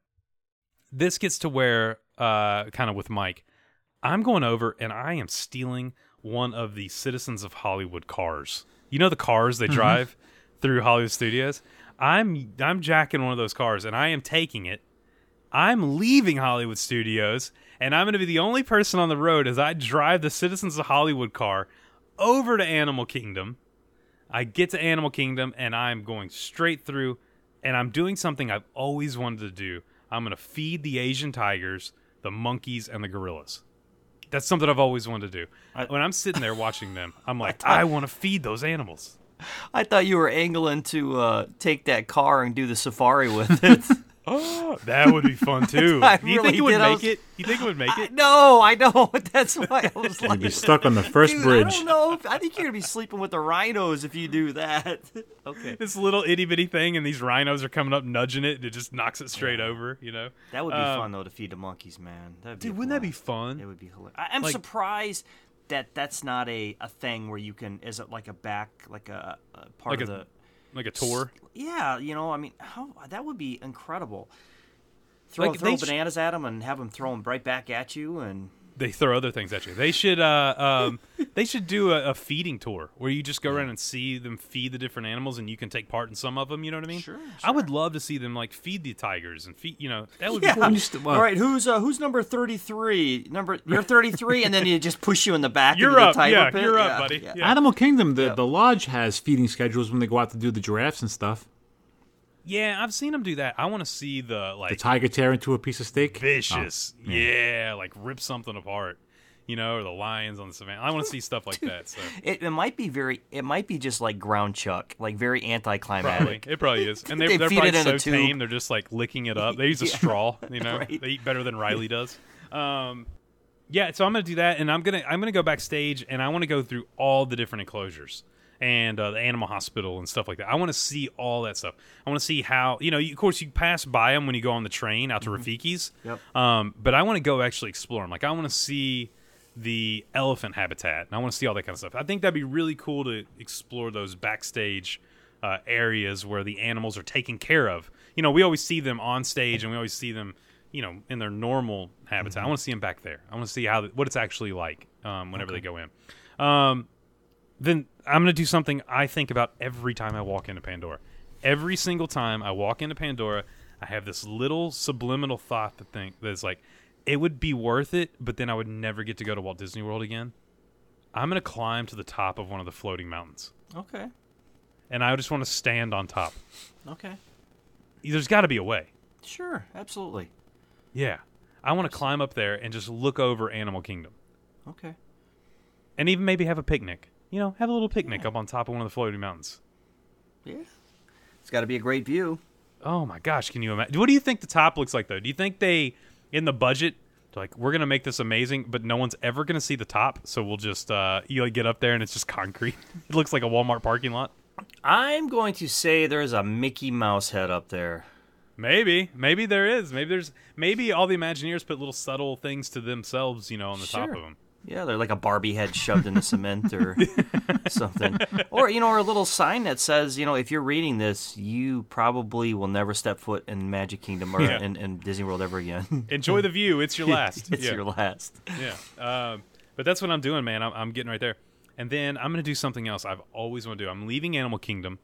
S2: This gets to where, uh, kind of with Mike, I'm going over and I am stealing one of the Citizens of Hollywood cars. You know the cars they drive? through Hollywood Studios. I'm I'm jacking one of those cars and I am taking it. I'm leaving Hollywood Studios and I'm going to be the only person on the road as I drive the Citizens of Hollywood car over to Animal Kingdom. I get to Animal Kingdom and I'm going straight through and I'm doing something I've always wanted to do. I'm going to feed the Asian tigers, the monkeys and the gorillas. That's something I've always wanted to do. when I'm sitting there watching them, I'm like, I want to feed those animals.
S1: I thought you were angling to uh, take that car and do the safari with it.
S2: Oh, that would be fun too.
S1: I
S2: Do you
S1: really
S2: think it would
S1: did. I
S2: make
S1: was-
S2: it? You think it would make it?
S1: no, I know. That's why I was like,
S8: You'd be stuck on the first
S1: Dude, I
S8: bridge.
S1: don't know. if- I think you're gonna be sleeping with the rhinos if you do that. okay,
S2: This little itty bitty thing, and these rhinos are coming up, nudging it, and it just knocks it straight over. You know,
S1: that would be
S2: Um,
S1: fun though to feed the monkeys, man. That'd be
S2: dude.
S1: a
S2: Wouldn't that be fun?
S1: It would be hilarious. I, I'm
S2: Like-
S1: surprised that that's not a, a thing where you can. Is it like a back, like a, a part
S2: Like
S1: of
S2: a-
S1: the?
S2: Like a tour.
S1: Yeah, you know, I mean, how that would be incredible. Throw,
S2: Like,
S1: throw
S2: they sh-
S1: bananas at them and have them throw them right back at you, and
S2: They throw other things at you. They should. Uh, um, they should do a, a feeding tour where you just go around and see them feed the different animals, and you can take part in some of them. You know what I mean?
S1: Sure,
S2: I would love to see them like feed the tigers and feed. You know, that would
S1: yeah.
S2: be cool.
S8: used to- well-
S1: All right, who's uh, who's number thirty three? Number you're thirty three, and then you just push you in the back.
S2: You're
S1: into the
S2: up,
S1: tiger
S2: yeah,
S1: pit?
S2: you're up, buddy.
S1: Yeah.
S2: Yeah.
S8: Animal Kingdom, the,
S1: Yeah.
S8: the lodge has feeding schedules when they go out to do the giraffes and stuff.
S2: Yeah, I've seen them do that. I want to see the like The
S8: tiger tear into a piece of steak.
S2: vicious.
S8: Oh,
S2: yeah. like rip something apart. You know, or the lions on the savannah. I want to see stuff like that. So
S1: It, it might be very. It might be just like ground chuck, like very
S2: probably
S1: anticlimactic.
S2: it probably is, and they,
S1: They
S2: they're
S1: feed
S2: probably
S1: it in
S2: so
S1: a tube.
S2: tame. They're just like licking it up. They use a straw. You know,
S1: Right.
S2: they eat better than Riley does. Um, yeah, so I'm gonna do that, and I'm gonna I'm gonna go backstage, and I want to go through all the different enclosures and uh, the animal hospital and stuff like that. I want to see all that stuff. I want to see how you know. You, of course, you pass by them when you go on the train out to Rafiki's.
S1: Yep.
S2: Um, but I want to go actually explore them. Like I want to see the elephant habitat, and I want to see all that kind of stuff. I think that'd be really cool to explore those backstage uh, areas where the animals are taken care of. You know, we always see them on stage, and we always see them, you know, in their normal habitat. I want to see them back there. I want to see how what it's actually like um, whenever they go in. Um, then I'm going to do something I think about every time I walk into Pandora. Every single time I walk into Pandora, I have this little subliminal thought to think that's like, it would be worth it, but then I would never get to go to Walt Disney World again. I'm going to climb to the top of one of the floating mountains,
S1: Okay.
S2: and I just want to stand on top.
S1: Okay.
S2: There's got to be a way.
S1: Sure. Absolutely.
S2: Yeah. I want to climb up there and just look over Animal Kingdom.
S1: Okay.
S2: And even maybe have a picnic. You know, have a little picnic up on top of one of the floating mountains.
S1: Yeah. It's got to be a great view.
S2: Oh my gosh, can you imagine? What do you think the top looks like though? Do you think they in the budget like we're gonna make this amazing, but no one's ever gonna see the top, so we'll just uh you like get up there and it's just concrete. it looks like a Walmart parking lot.
S1: I'm going to say there's a Mickey Mouse head up there.
S2: Maybe, maybe there is. Maybe there's maybe all the Imagineers put little subtle things to themselves, you know, on the top of them.
S1: Yeah, they're like a Barbie head shoved in the cement or something. Or, you know, or a little sign that says, you know, if you're reading this, you probably will never step foot in Magic Kingdom or
S2: Yeah.
S1: in, in Disney World ever again.
S2: Enjoy the view. It's your last.
S1: it's
S2: yeah.
S1: your last.
S2: yeah. Um, but that's what I'm doing, man. I'm, I'm getting right there. And then I'm going to do something else I've always wanted to do. I'm leaving Animal Kingdom,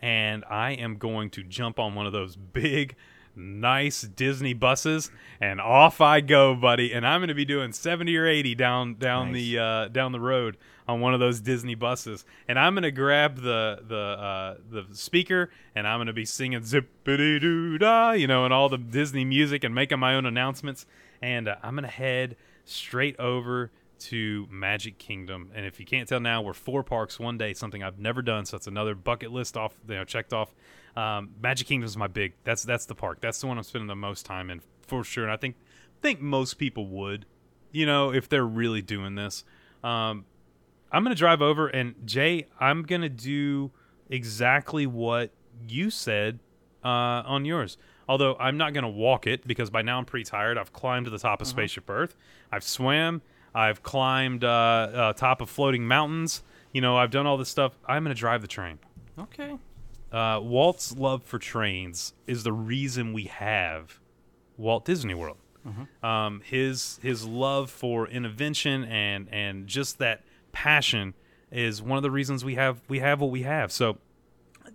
S2: and I am going to jump on one of those big, nice Disney buses, and off I go, buddy. And I'm going to be doing 70 or 80 down down
S1: Nice.
S2: the uh, down the road on one of those Disney buses, and I'm going to grab the the uh, the speaker, and I'm going to be singing zippity doo dah, you know, and all the Disney music, and making my own announcements. And uh, I'm going to head straight over to Magic Kingdom. And if you can't tell now, we're four parks one day, something I've never done. So that's another bucket list off, you know, checked off. Um, Magic Kingdom is my big. That's that's the park. That's the one I'm spending the most time in for sure. And I think think most people would, you know, if they're really doing this. Um, I'm gonna drive over and Jay, I'm gonna do exactly what you said uh, on yours. Although I'm not gonna walk it because by now I'm pretty tired. I've climbed to the top of Spaceship Earth. I've swam. I've climbed uh, uh, top of floating mountains. You know, I've done all this stuff. I'm gonna drive the train.
S1: Okay.
S2: Uh, Walt's love for trains is the reason we have Walt Disney World. Um, his his love for invention and and just that passion is one of the reasons we have we have what we have. So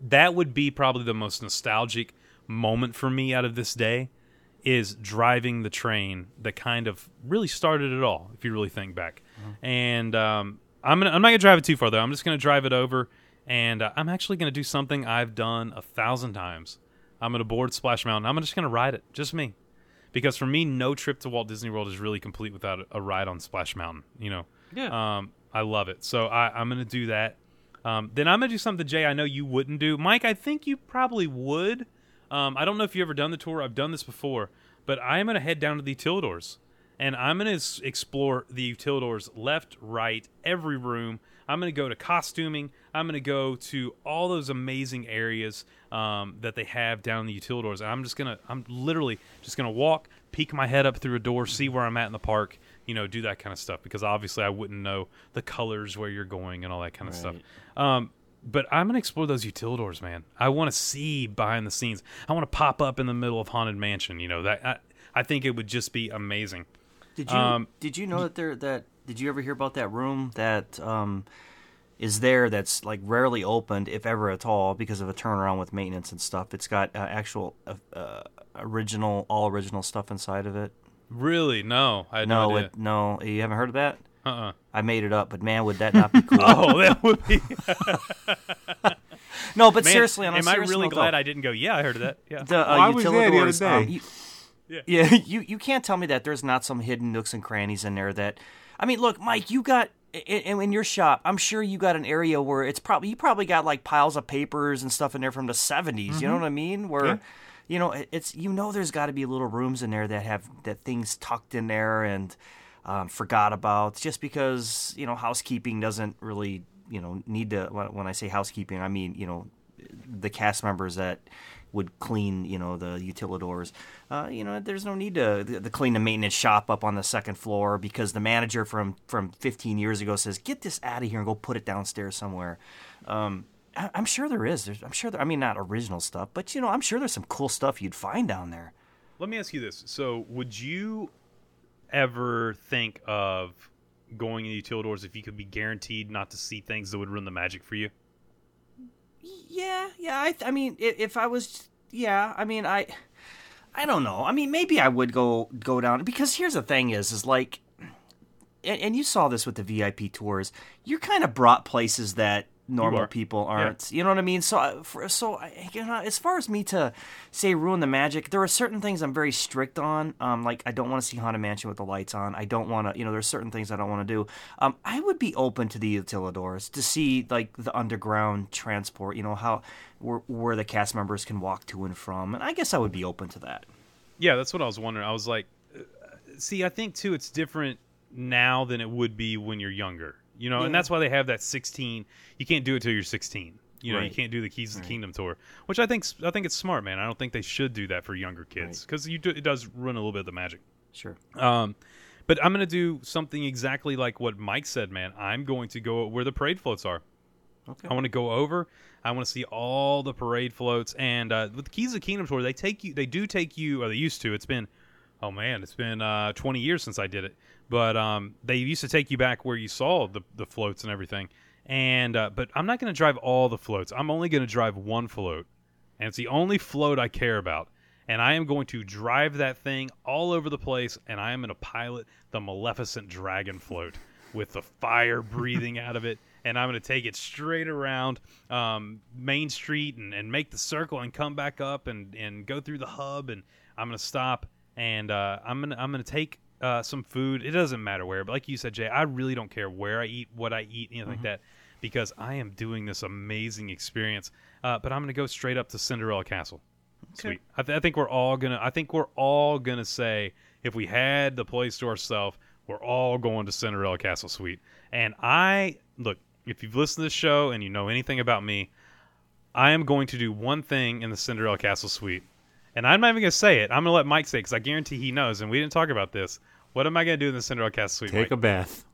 S2: that would be probably the most nostalgic moment for me out of this day is driving the train that kind of really started it all if you really think back and um, I'm, gonna, I'm not gonna drive it too far though i'm just gonna drive it over and uh, i'm actually gonna do something i've done a thousand times. I'm gonna board splash mountain. I'm just gonna ride it. Just me. Because for me no trip to walt disney world is really complete without a, ride on splash mountain you know?
S1: Yeah.
S2: um, i love it. So I, i'm gonna do that. Um, then i'm gonna do something jay i know you wouldn't do. Mike i think you probably would. Um, I don't know if you've ever done the tour. I've done this before, but I'm going to head down to the Utilidors, and I'm going to explore the Utilidors left, right, every room. I'm going to go to costuming. I'm going to go to all those amazing areas um, that they have down in the Utilidors. And I'm just going to, I'm literally just going to walk, peek my head up through a door, see where I'm at in the park, you know, do that kind of stuff because obviously I wouldn't know the colors where you're going and all that kind of stuff. Um, but I'm gonna explore those utilidors, man. I want to see behind the scenes. I want to pop up in the middle of haunted mansion. You know that I, I think it would just be amazing.
S1: Did you
S2: Um,
S1: did you know that there that did you ever hear about that room that um, is there that's like rarely opened if ever at all because of a turnaround with maintenance and stuff. It's got uh, actual uh, uh, original all original stuff inside of it.
S2: Really? No, I had
S1: No,
S2: no, idea.
S1: it, no, you haven't heard of that?
S2: Uh-uh.
S1: I made it up, but man, would that not be cool?
S2: Oh, that would be.
S1: no, but
S2: Man,
S1: seriously, on a
S2: am I really
S1: note,
S2: glad
S1: though,
S2: I didn't go? Yeah, I heard of that. Yeah.
S1: the uh,
S8: Well, I was there the other
S1: utilidors, um, you-
S2: Yeah.
S1: yeah, you you can't tell me that there's not some hidden nooks and crannies in there that. I mean, look, Mike, you got in, in your shop. I'm sure you got an area where it's probably you probably got like piles of papers and stuff in there from the 70s. You know what I mean? Where.
S8: Yeah.
S1: You know, it's you know, there's got to be little rooms in there that have that things tucked in there and um, forgot about, just because you know housekeeping doesn't really you know need to. When I say housekeeping, I mean you know the cast members that would clean, you know, the utilidors. Uh, you know, there's no need to, to clean the maintenance shop up on the second floor because the manager from from 15 years ago says, "Get this out of here and go put it downstairs somewhere." Um, I, I'm sure there is. There's, I'm sure. There, I mean, not original stuff, but you know, I'm sure there's some cool stuff you'd find down there.
S2: Let me ask you this: So, would you ever think of going in the utilidors if you could be guaranteed not to see things that would ruin the magic for you?
S1: Yeah, yeah. I, I mean, if I was, yeah. I mean, I, I don't know. I mean, maybe I would go go down because here's the thing: is is like, and, and you saw this with the VIP tours. You're kind of brought places that normal
S2: are.
S1: people aren't. You know what I mean? So, for, so I- you know, as far as me to say ruin the magic, there are certain things I'm very strict on. Um, like I don't want to see Haunted Mansion with the lights on. I don't want to. You know, there's certain things I don't want to do. Um, I would be open to the utilidors to see like the underground transport. You know how where, where the cast members can walk to and from, and I guess I would be open to that.
S2: Yeah, that's what I was wondering. I was like, uh, see, I think too, it's different now than it would be when you're younger. You know, and that's why they have that 16. You can't do it till you're 16. You know, you can't do the Keys of the Kingdom tour, which I think I think it's smart, man. I don't think they should do that for younger kids because you do, it does ruin a little bit of the magic.
S1: Sure.
S2: Um, but I'm going to do something exactly like what Mike said, man. I'm going to go where the parade floats are.
S1: Okay.
S2: I want to go over. I want to see all the parade floats. And uh, with the Keys of the Kingdom tour, they take you. They do take you. Or they used to. It's been, oh man, it's been uh, 20 years since I did it. But um, they used to take you back where you saw the the floats and everything. And uh, but I'm not going to drive all the floats. I'm only going to drive one float, and it's the only float I care about. And I am going to drive that thing all over the place, and I am going to pilot the Maleficent Dragon float with the fire breathing out of it. And I'm going to take it straight around um, Main Street and, and make the circle and come back up and, and go through the hub. And I'm going to stop and uh, I'm going to I'm going to take uh, some food. It doesn't matter where, but like you said, Jay, I really don't care where I eat, what I eat, anything like that, because I am doing this amazing experience. Uh, but I'm going to go straight up to Cinderella Castle. Sweet. I, th- I think we're all gonna. I think we're all gonna say if we had the place to ourselves, we're all going to Cinderella Castle Suite. And I look. If you've listened to this show and you know anything about me, I am going to do one thing in the Cinderella Castle Suite, and I'm not even gonna say it. I'm gonna let Mike say it because I guarantee he knows. And we didn't talk about this. What am I gonna do in the Cinderella Castle Suite?
S8: Take
S2: Mike?
S8: a bath.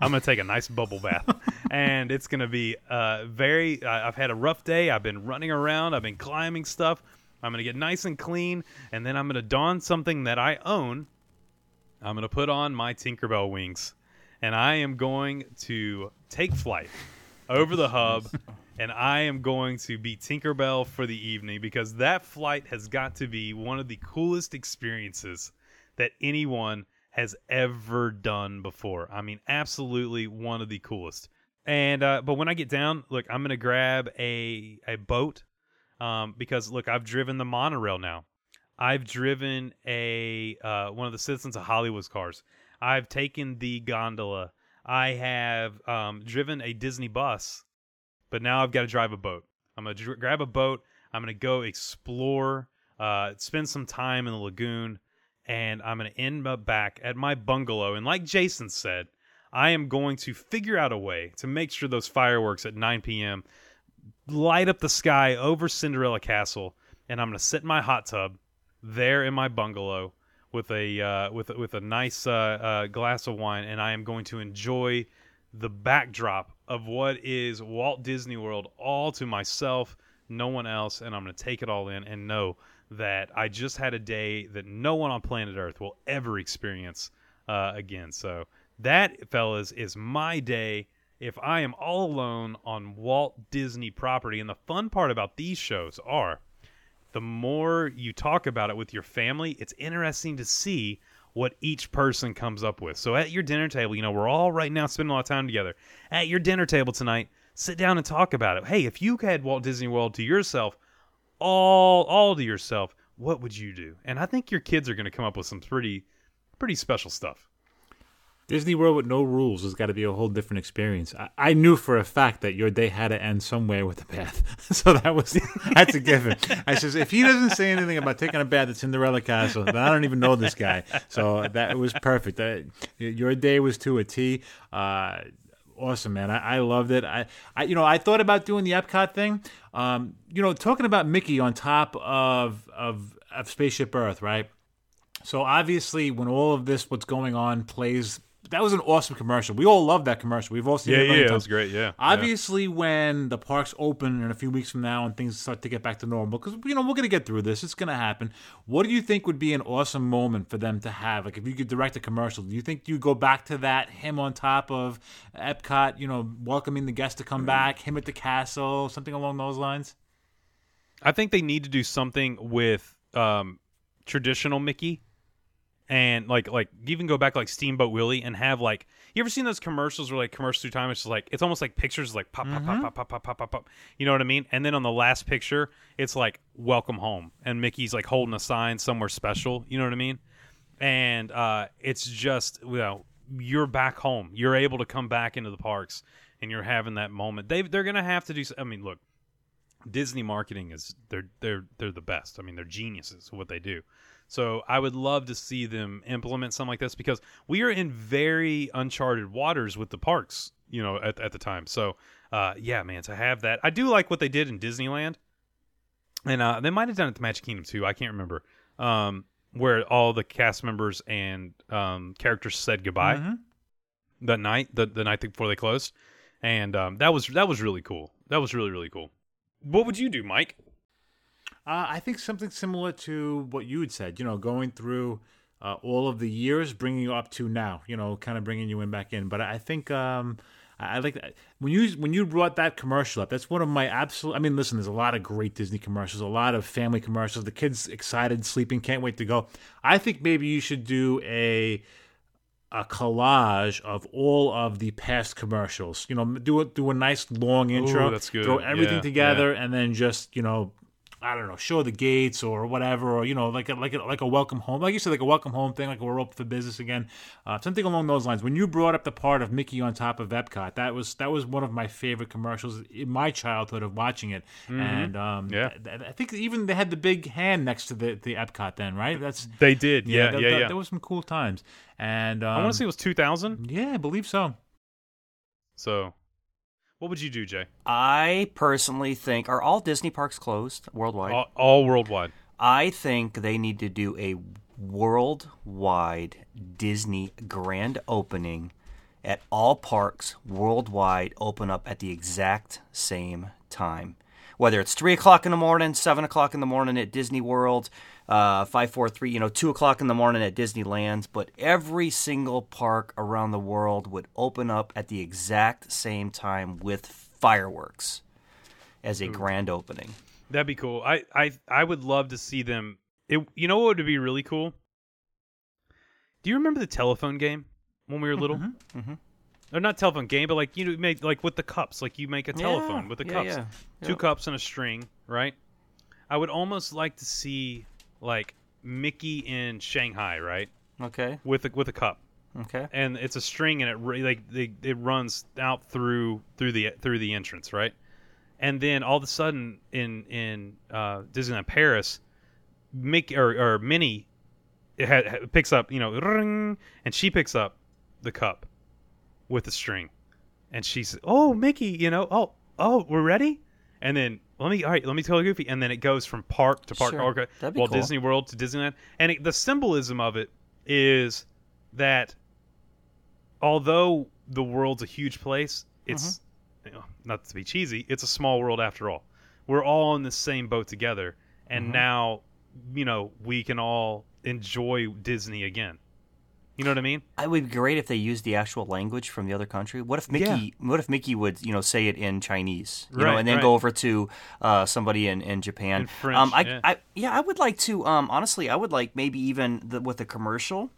S2: I'm gonna take a nice bubble bath, and it's gonna be uh, very. I I've had a rough day. I've been running around. I've been climbing stuff. I'm gonna get nice and clean, and then I'm gonna don something that I own. I'm gonna put on my Tinkerbell wings, and I am going to take flight over the hub and I am going to be Tinkerbell for the evening because that flight has got to be one of the coolest experiences that anyone has ever done before. I mean, absolutely one of the coolest. And uh, but when I get down, look, I'm gonna grab a a boat um, because look, I've driven the monorail now. I've driven a uh, one of the Citizens of Hollywood cars. I've taken the gondola. I have um, driven a Disney bus, but now I've got to drive a boat. I'm gonna dr- grab a boat. I'm gonna go explore, uh, spend some time in the lagoon, and I'm gonna end up back at my bungalow. And like Jason said, I am going to figure out a way to make sure those fireworks at 9 p.m. light up the sky over Cinderella Castle, and I'm gonna sit in my hot tub there in my bungalow with a uh, with with a nice uh, uh, glass of wine, and I am going to enjoy the backdrop of what is Walt Disney World all to myself, no one else, and I'm going to take it all in and know that I just had a day that no one on planet Earth will ever experience uh, again. So that, fellas, is my day. If I am all alone on Walt Disney property, and the fun part about these shows are the more you talk about it with your family, it's interesting to see what each person comes up with. So at your dinner table, you know, we're all right now spending a lot of time together. At your dinner table tonight, sit down and talk about it. Hey, if you had Walt Disney World to yourself, all all to yourself, what would you do? And I think your kids are going to come up with some pretty pretty special stuff.
S8: Disney World with no rules has got to be a whole different experience. I, I knew for a fact that your day had to end somewhere with a bath, so that was that's a given. I says if he doesn't say anything about taking a bath at Cinderella Castle, then I don't even know this guy. So that was perfect. Your day was to a T. Uh, awesome, man. I, I loved it. I, I, you know, I thought about doing the Epcot thing. Um, you know, talking about Mickey on top of of of Spaceship Earth, right? So obviously, when all of this, what's going on, plays. That was an awesome commercial. We all love that commercial. We've all seen
S2: Yeah,
S8: it.
S2: yeah, it was great, yeah, yeah.
S8: Obviously, when the parks open in a few weeks from now and things start to get back to normal, because you know we're gonna get through this. It's gonna happen. What do you think would be an awesome moment for them to have? Like, if you could direct a commercial, do you think you go back to that? Him on top of Epcot, you know, welcoming the guests to come back. Him at the castle, something along those lines.
S2: I think they need to do something with um, traditional Mickey, and like like even go back like Steamboat Willie and have like you ever seen those commercials where like commercials through time it's just like it's almost like pictures like pop pop mm-hmm. pop pop pop pop pop pop. You know what I mean? And then on the last picture it's like welcome home and Mickey's like holding a sign somewhere special. You know what I mean? And uh, it's just you know you're back home. You're able to come back into the parks and you're having that moment. They they're gonna have to do I mean look Disney marketing is they're they're they're the best. I mean they're geniuses what they do. So I would love to see them implement something like this because we are in very uncharted waters with the parks, you know, at, at the time. So uh, yeah, man, to have that, I do like what they did in Disneyland, and uh, they might have done it at the Magic Kingdom too. I can't remember. Um, where all the cast members and um, characters said goodbye that night, the the night before they closed, and um, that was that was really cool. That was really really cool. What would you do, Mike?
S8: Uh, I think something similar to what you had said. You know, going through uh, all of the years, bringing you up to now. You know, kind of bringing you in back in. But I think um, I I like that. when you when you brought that commercial up. That's one of my absolute. I mean, listen, there's a lot of great Disney commercials, a lot of family commercials. The kids excited, sleeping, can't wait to go. I think maybe you should do a a collage of all of the past commercials. You know, do a, do a nice long intro.
S2: that's good.
S8: Throw everything
S2: Yeah,
S8: together, and then just you know, I don't know, show the gates or whatever, or you know, like a, like a, like a welcome home, like you said, like a welcome home thing, like we're open for business again, uh, something along those lines. When you brought up the part of Mickey on top of Epcot, that was that was one of my favorite commercials in my childhood of watching it, and um,
S2: Yeah.
S8: th- th- I think even they had the big hand next to the the Epcot then, right? That's
S2: They did, yeah,
S8: that-
S2: yeah,
S8: that-
S2: yeah.
S8: There was some cool times, and um,
S2: I want to say it was 2000.
S8: Yeah, I believe so.
S2: So, what would you do, Jay?
S1: I personally think are all Disney parks closed worldwide?
S2: All, all worldwide.
S1: I think they need to do a worldwide Disney grand opening at all parks worldwide open up at the exact same time. Whether it's three o'clock in the morning, seven o'clock in the morning at Disney World, uh, five, four, three, you know, two o'clock in the morning at Disneyland, but every single park around the world would open up at the exact same time with fireworks. as a grand opening.
S2: That'd be cool. I, I I would love to see them. It, you know what would be really cool? Do you remember the telephone game when we were little?
S1: Mm-hmm.
S2: Or not telephone game, but like you know, make like with the cups, like you make a telephone
S1: Yeah,
S2: with the
S1: yeah,
S2: cups,
S1: yeah.
S2: two cups and a string, right? I would almost like to see like Mickey in Shanghai, right,
S1: Okay.
S2: with a, with a cup,
S1: Okay.
S2: and it's a string, and it like they, it runs out through through the through the entrance, right? And then all of a sudden in in uh, Disneyland Paris, Mickey or, or Minnie it had, picks up, you know, ring, and she picks up the cup with the string, and she's, oh Mickey, you know, oh oh we're ready, and then let me all right, let me tell you Goofy, and then it goes from park to park,
S1: Sure.
S2: okay,
S1: That'd be
S2: Walt
S1: cool.
S2: Disney World to Disneyland, and it, the symbolism of it is that although the world's a huge place, it's
S1: Mm-hmm.
S2: you know, not to be cheesy, it's a small world after all. We're all in the same boat together, and
S1: Mm-hmm.
S2: now you know we can all enjoy Disney again. You know what I mean?
S1: It would be great if they used the actual language from the other country. What if Mickey? What if Mickey would, you know, say it in Chinese, you know, and then
S2: right.
S1: go over to uh, somebody in, in Japan.
S2: In French,
S1: um, I,
S2: yeah.
S1: I, yeah, I would like to. Um, honestly, I would like maybe even the, with the commercial,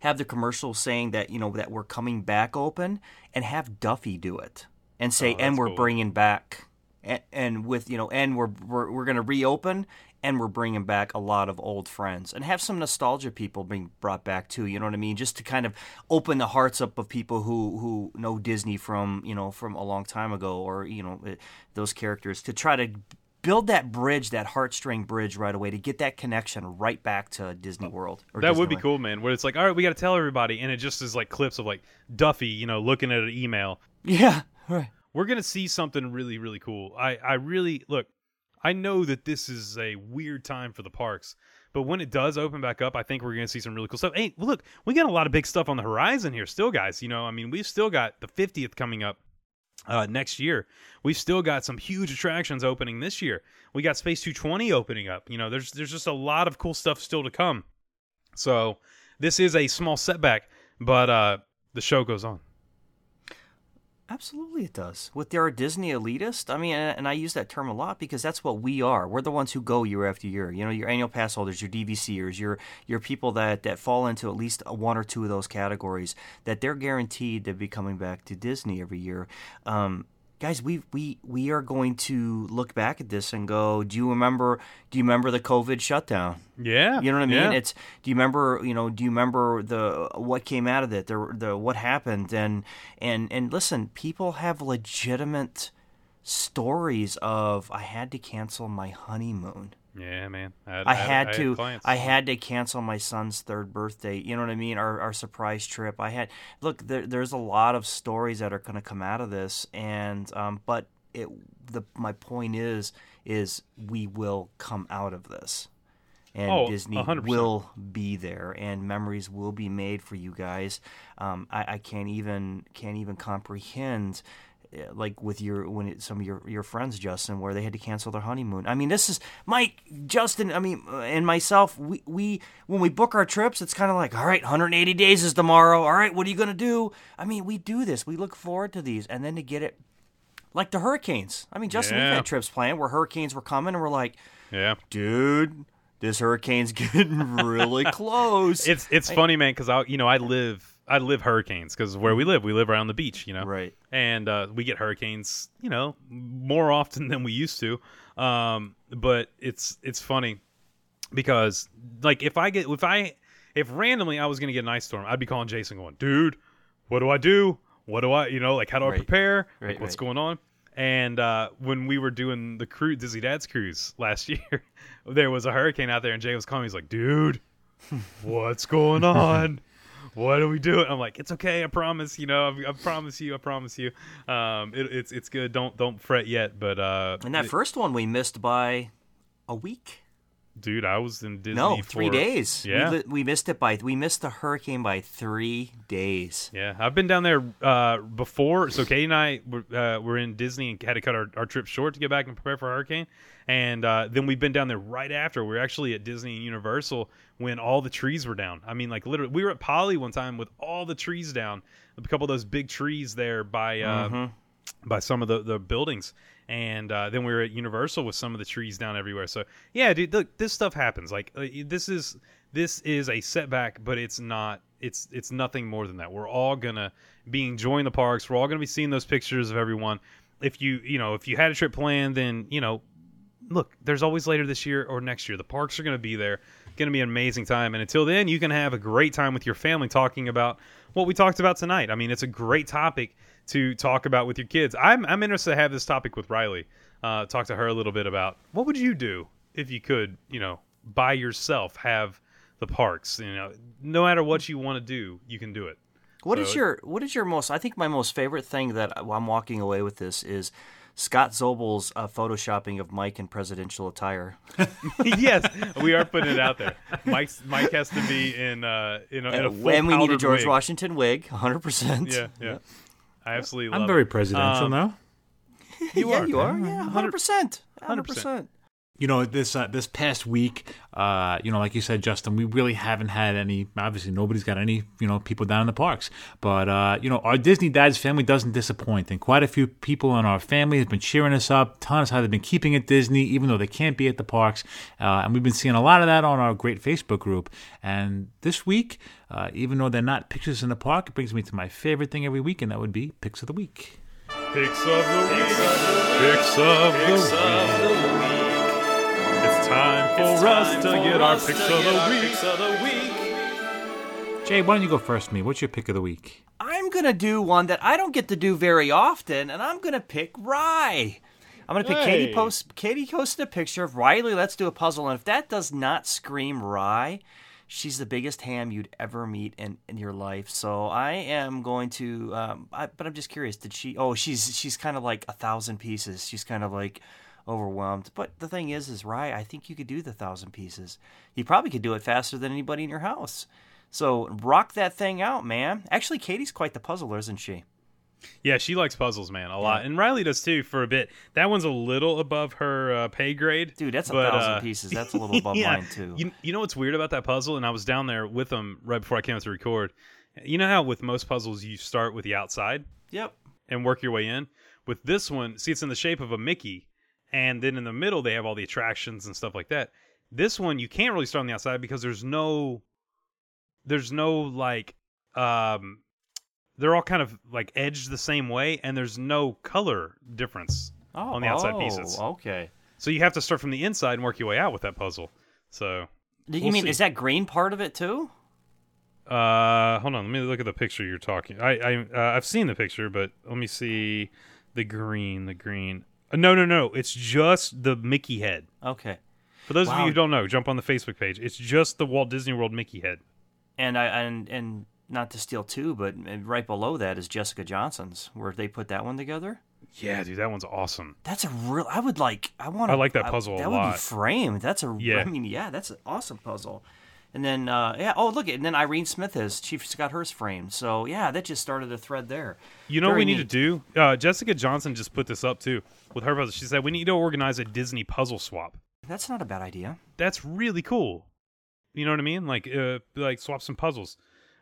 S1: have the commercial saying that you know that we're coming back open, and have Duffy do it and say,
S2: Oh,
S1: and we're
S2: cool.
S1: bringing back, and, and with you know, and we're we're, we're going to reopen. And we're bringing back a lot of old friends, and have some nostalgia people being brought back too. You know what I mean? Just to kind of open the hearts up of people who who know Disney from you know from a long time ago, or you know eh, those characters to try to build that bridge, that heartstring bridge right away to get that connection right back to Disney World. Or
S2: That would be cool, man. Where it's like, all right, we got to tell everybody, and it just is like clips of like Duffy, you know, looking at an email.
S1: Yeah, right.
S2: We're gonna see something really, really cool. I, I really look. I know that this is a weird time for the parks, but when it does open back up, I think we're gonna see some really cool stuff. Hey, look, we got a lot of big stuff on the horizon here, still, guys. You know, I mean, we've still got the 50th coming up uh, next year. We've still got some huge attractions opening this year. We got Space 220 opening up. You know, there's there's just a lot of cool stuff still to come. So this is a small setback, but uh, the show goes on.
S1: Absolutely, it does. With our Disney elitist, I mean, and and I use that term a lot because that's what we are. We're the ones who go year after year. You know, your annual pass holders, your DVCers, your your people that that fall into at least one or two of those categories. That they're guaranteed to be coming back to Disney every year. Um, guys, we we we are going to look back at this and go, do you remember? Do you remember the COVID shutdown?
S2: Yeah,
S1: You know what I mean?
S2: yeah.
S1: It's do you remember? You know, do you remember the what came out of it? The the what happened? And and and listen, people have legitimate stories of I had to cancel my honeymoon.
S2: Yeah, man.
S1: I had to.
S2: clients.
S1: I had to cancel my son's third birthday. You know what I mean? Our our surprise trip. I had look. There, there's a lot of stories that are going to come out of this, and um, but it. The my point is is we will come out of this, and
S2: Oh,
S1: Disney
S2: 100%.
S1: will be there, and memories will be made for you guys. Um, I, I can't even can't even comprehend like with your when it, some of your your friends Justin where they had to cancel their honeymoon. I mean, this is Mike, Justin, I mean, uh, and myself. We we when we book our trips, it's kind of like, all right, 180 days is tomorrow. All right, what are you gonna do? I mean, we do this. We look forward to these, and then to get it like the hurricanes. I mean, Justin, we've had trips planned where hurricanes were coming, and we're like,
S2: yeah.
S1: dude, this hurricane's getting really close.
S2: It's it's funny, man, because I you know I live I live hurricanes because where we live we live around the beach, you know,
S1: Right.
S2: And uh, we get hurricanes, you know, more often than we used to. Um, but it's it's funny because like if I get if I if randomly I was gonna get an ice storm, I'd be calling Jason going, dude, what do I do? What do I you know like how do I prepare?
S1: Right,
S2: like, what's
S1: right.
S2: going on? And uh, when we were doing the cruise, Disney Dad's cruise last year, there was a hurricane out there, and Jay was calling me. He's like, "Dude, what's going on? What do we do?" I'm like, "It's okay. I promise. You know, I, I promise you. I promise you. Um, it, it's it's good. Don't don't fret yet." But uh,
S1: and that first one we missed by a week.
S2: Dude, I was in Disney.
S1: No, three
S2: for-
S1: days.
S2: Yeah,
S1: we, we missed it by we missed the hurricane by three days.
S2: Yeah, I've been down there uh, before. So Katie and I were, uh, were in Disney and had to cut our, our trip short to get back and prepare for a hurricane. And uh, then we've been down there right after. We were actually at Disney and Universal when all the trees were down. I mean, like literally, we were at Poly one time with all the trees down. A couple of those big trees there by uh, by some of the the buildings. And uh, then we were at Universal with some of the trees down everywhere. So yeah, dude, look, this stuff happens. Like uh, this is this is a setback, but it's not. It's it's nothing more than that. We're all gonna be enjoying the parks. We're all gonna be seeing those pictures of everyone. If you you know if you had a trip planned, then you know look, there's always later this year or next year. The parks are to be there. Going to be an amazing time. And until then, you can have a great time with your family talking about what we talked about tonight. I mean, it's a great topic to talk about with your kids. I'm, I'm interested to have this topic with Riley. Uh, talk to her a little bit about what would you do if you could, you know, by yourself have the parks. You know, no matter what you want to do, you can do it.
S1: What is
S2: So-
S1: your What is your most? I think my most favorite thing that I'm walking away with this is Scott Zobel's uh, photoshopping of Mike in presidential attire.
S2: yes, we are putting it out there. Mike's Mike has to be in uh in a, in a full
S1: and we need a George
S2: wig.
S1: Washington wig, 100. percent
S2: Yeah, yeah. I absolutely love
S8: I'm very presidential
S2: Um,
S8: now.
S1: You
S2: are.
S1: are. You are. Yeah, 100. percent 100.
S2: 100%.
S1: percent
S8: You know, this uh, this past week, uh, you know, like you said, Justin, we really haven't had any. Obviously, nobody's got any, you know, people down in the parks. But uh, you know, our Disney Dad's family doesn't disappoint, and quite a few people in our family have been cheering us up, telling us how they've been keeping it Disney, even though they can't be at the parks. Uh, and we've been seeing a lot of that on our great Facebook group. And this week, uh, even though they're not pictures in the park, it brings me to my favorite thing every week, and that would be picks of the week.
S2: Picks of the week. Picks of the week. It's time for us to get our picks of the week.
S8: Jay, why don't you go first, me? What's your pick of the week?
S1: I'm gonna do one that I don't get to do very often, and I'm gonna pick Rye. I'm gonna pick Katie post. Katie posted a picture of Riley. Let's do a puzzle, and if that does not scream Rye, she's the biggest ham you'd ever meet in, in your life. So I am going to. Um, I, but I'm just curious. Did she? Oh, she's she's kind of like a thousand pieces. She's kind of like overwhelmed. But the thing is, is Rye. I think you could do the thousand pieces. You probably could do it faster than anybody in your house. So rock that thing out, man. Actually, Katie's quite the puzzler, isn't she?
S2: Yeah, she likes puzzles, man, a lot, and Riley does too for a bit. That one's a little above her uh, pay grade,
S1: Dude, that's a thousand
S2: uh,
S1: pieces. That's a little above
S2: yeah.
S1: mine too.
S2: You, you know what's weird about that puzzle? And I was down there with them right before I came out to record. You know how with most puzzles you start with the outside
S1: Yep.
S2: and work your way in. With this one, see, it's in the shape of a Mickey, and then in the middle they have all the attractions and stuff like that. This one you can't really start on the outside because there's no, there's no like, um, they're all kind of like edged the same way, and there's no color difference
S1: Oh,
S2: on the outside
S1: oh,
S2: pieces.
S1: Okay.
S2: So you have to start from the inside and work your way out with that puzzle. So,
S1: Do you
S2: We'll
S1: mean
S2: see.
S1: is that green part of it too?
S2: uh, hold on, let me look at the picture you're talking. I, I, uh, I've seen the picture, but let me see the green. The green. Uh, no, no, no. It's just the Mickey head.
S1: Okay.
S2: For those of you who don't know, jump on the Facebook page. It's just the Walt Disney World Mickey head.
S1: And I and and not to steal two, but right below that is Jessica Johnson's, where they put that one together.
S2: Yeah, dude, that one's awesome.
S1: That's a real. I would like. I want.
S2: I like that puzzle a
S1: That would be framed. That's a.
S2: Yeah.
S1: I mean, yeah, that's an awesome puzzle. And then, uh, yeah. Oh, look! And then Irene Smith has. She's got hers framed. So yeah, that just started a thread there.
S2: You know
S1: Very
S2: what we need to do? Uh, Jessica Johnson just put this up too with her puzzle. She said we need to organize a Disney puzzle swap.
S1: That's not a bad idea.
S2: that's really cool. You know what I mean? Like, uh, like swap some puzzles.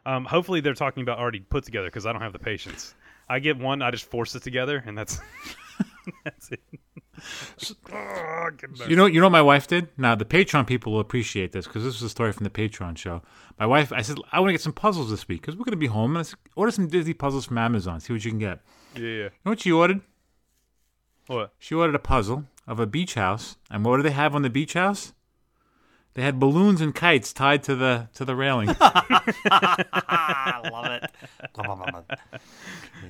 S2: Um, hopefully they're talking about already put together because I don't have the patience. I get one, I just force it together, and that's that's it. Oh, get.
S8: You know, you know what my wife did. Now the Patreon people will appreciate this because this was a story from the Patreon show. My wife, I said, I want to get some puzzles this week because we're going to be home. And I said, order some Disney puzzles from Amazon. See what you can get.
S2: yeah, yeah.
S8: You know what she ordered?
S2: What?
S8: She ordered a puzzle of a beach house, and what do they have on the beach house? They had balloons and kites tied to the to the railing.
S1: I love it.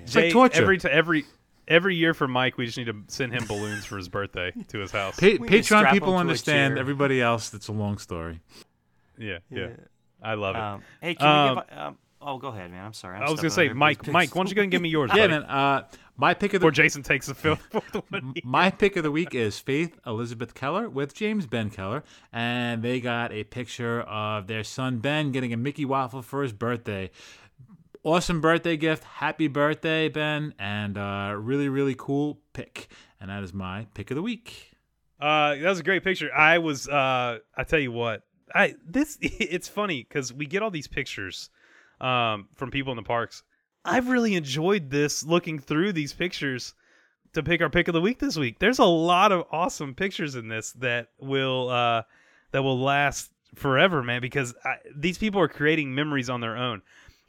S8: It's like torture.
S2: Every t- every every year for Mike, we just need to send him balloons for his birthday to his house.
S8: Pa-
S1: We need to strap
S8: Patreon
S1: 'em
S8: people understand. Everybody else, it's a long story.
S2: yeah, yeah, I love it.
S1: Um, hey, can
S2: Um,
S1: we give? Um, oh, go ahead, man. I'm sorry. I'm
S2: I was gonna say, Mike,
S1: everybody's
S2: Mike, why don't you go and give me yours?
S8: Yeah,
S2: buddy,
S8: man. Uh, my pick of
S2: Before
S8: the
S2: Jason takes the film for the one.
S8: my pick of the week is Faith Elizabeth Keller with James Ben Keller, and they got a picture of their son Ben getting a Mickey waffle for his birthday. Awesome birthday gift! Happy birthday, Ben! And uh, really, really cool pick. And that is my pick of the week.
S2: Uh, that was a great picture. I was. Uh, I tell you what. I this it's funny because we get all these pictures, um, from people in the parks. I've really enjoyed this looking through these pictures to pick our pick of the week this week. There's a lot of awesome pictures in this that will uh, that will last forever, man. Because I, these people are creating memories on their own.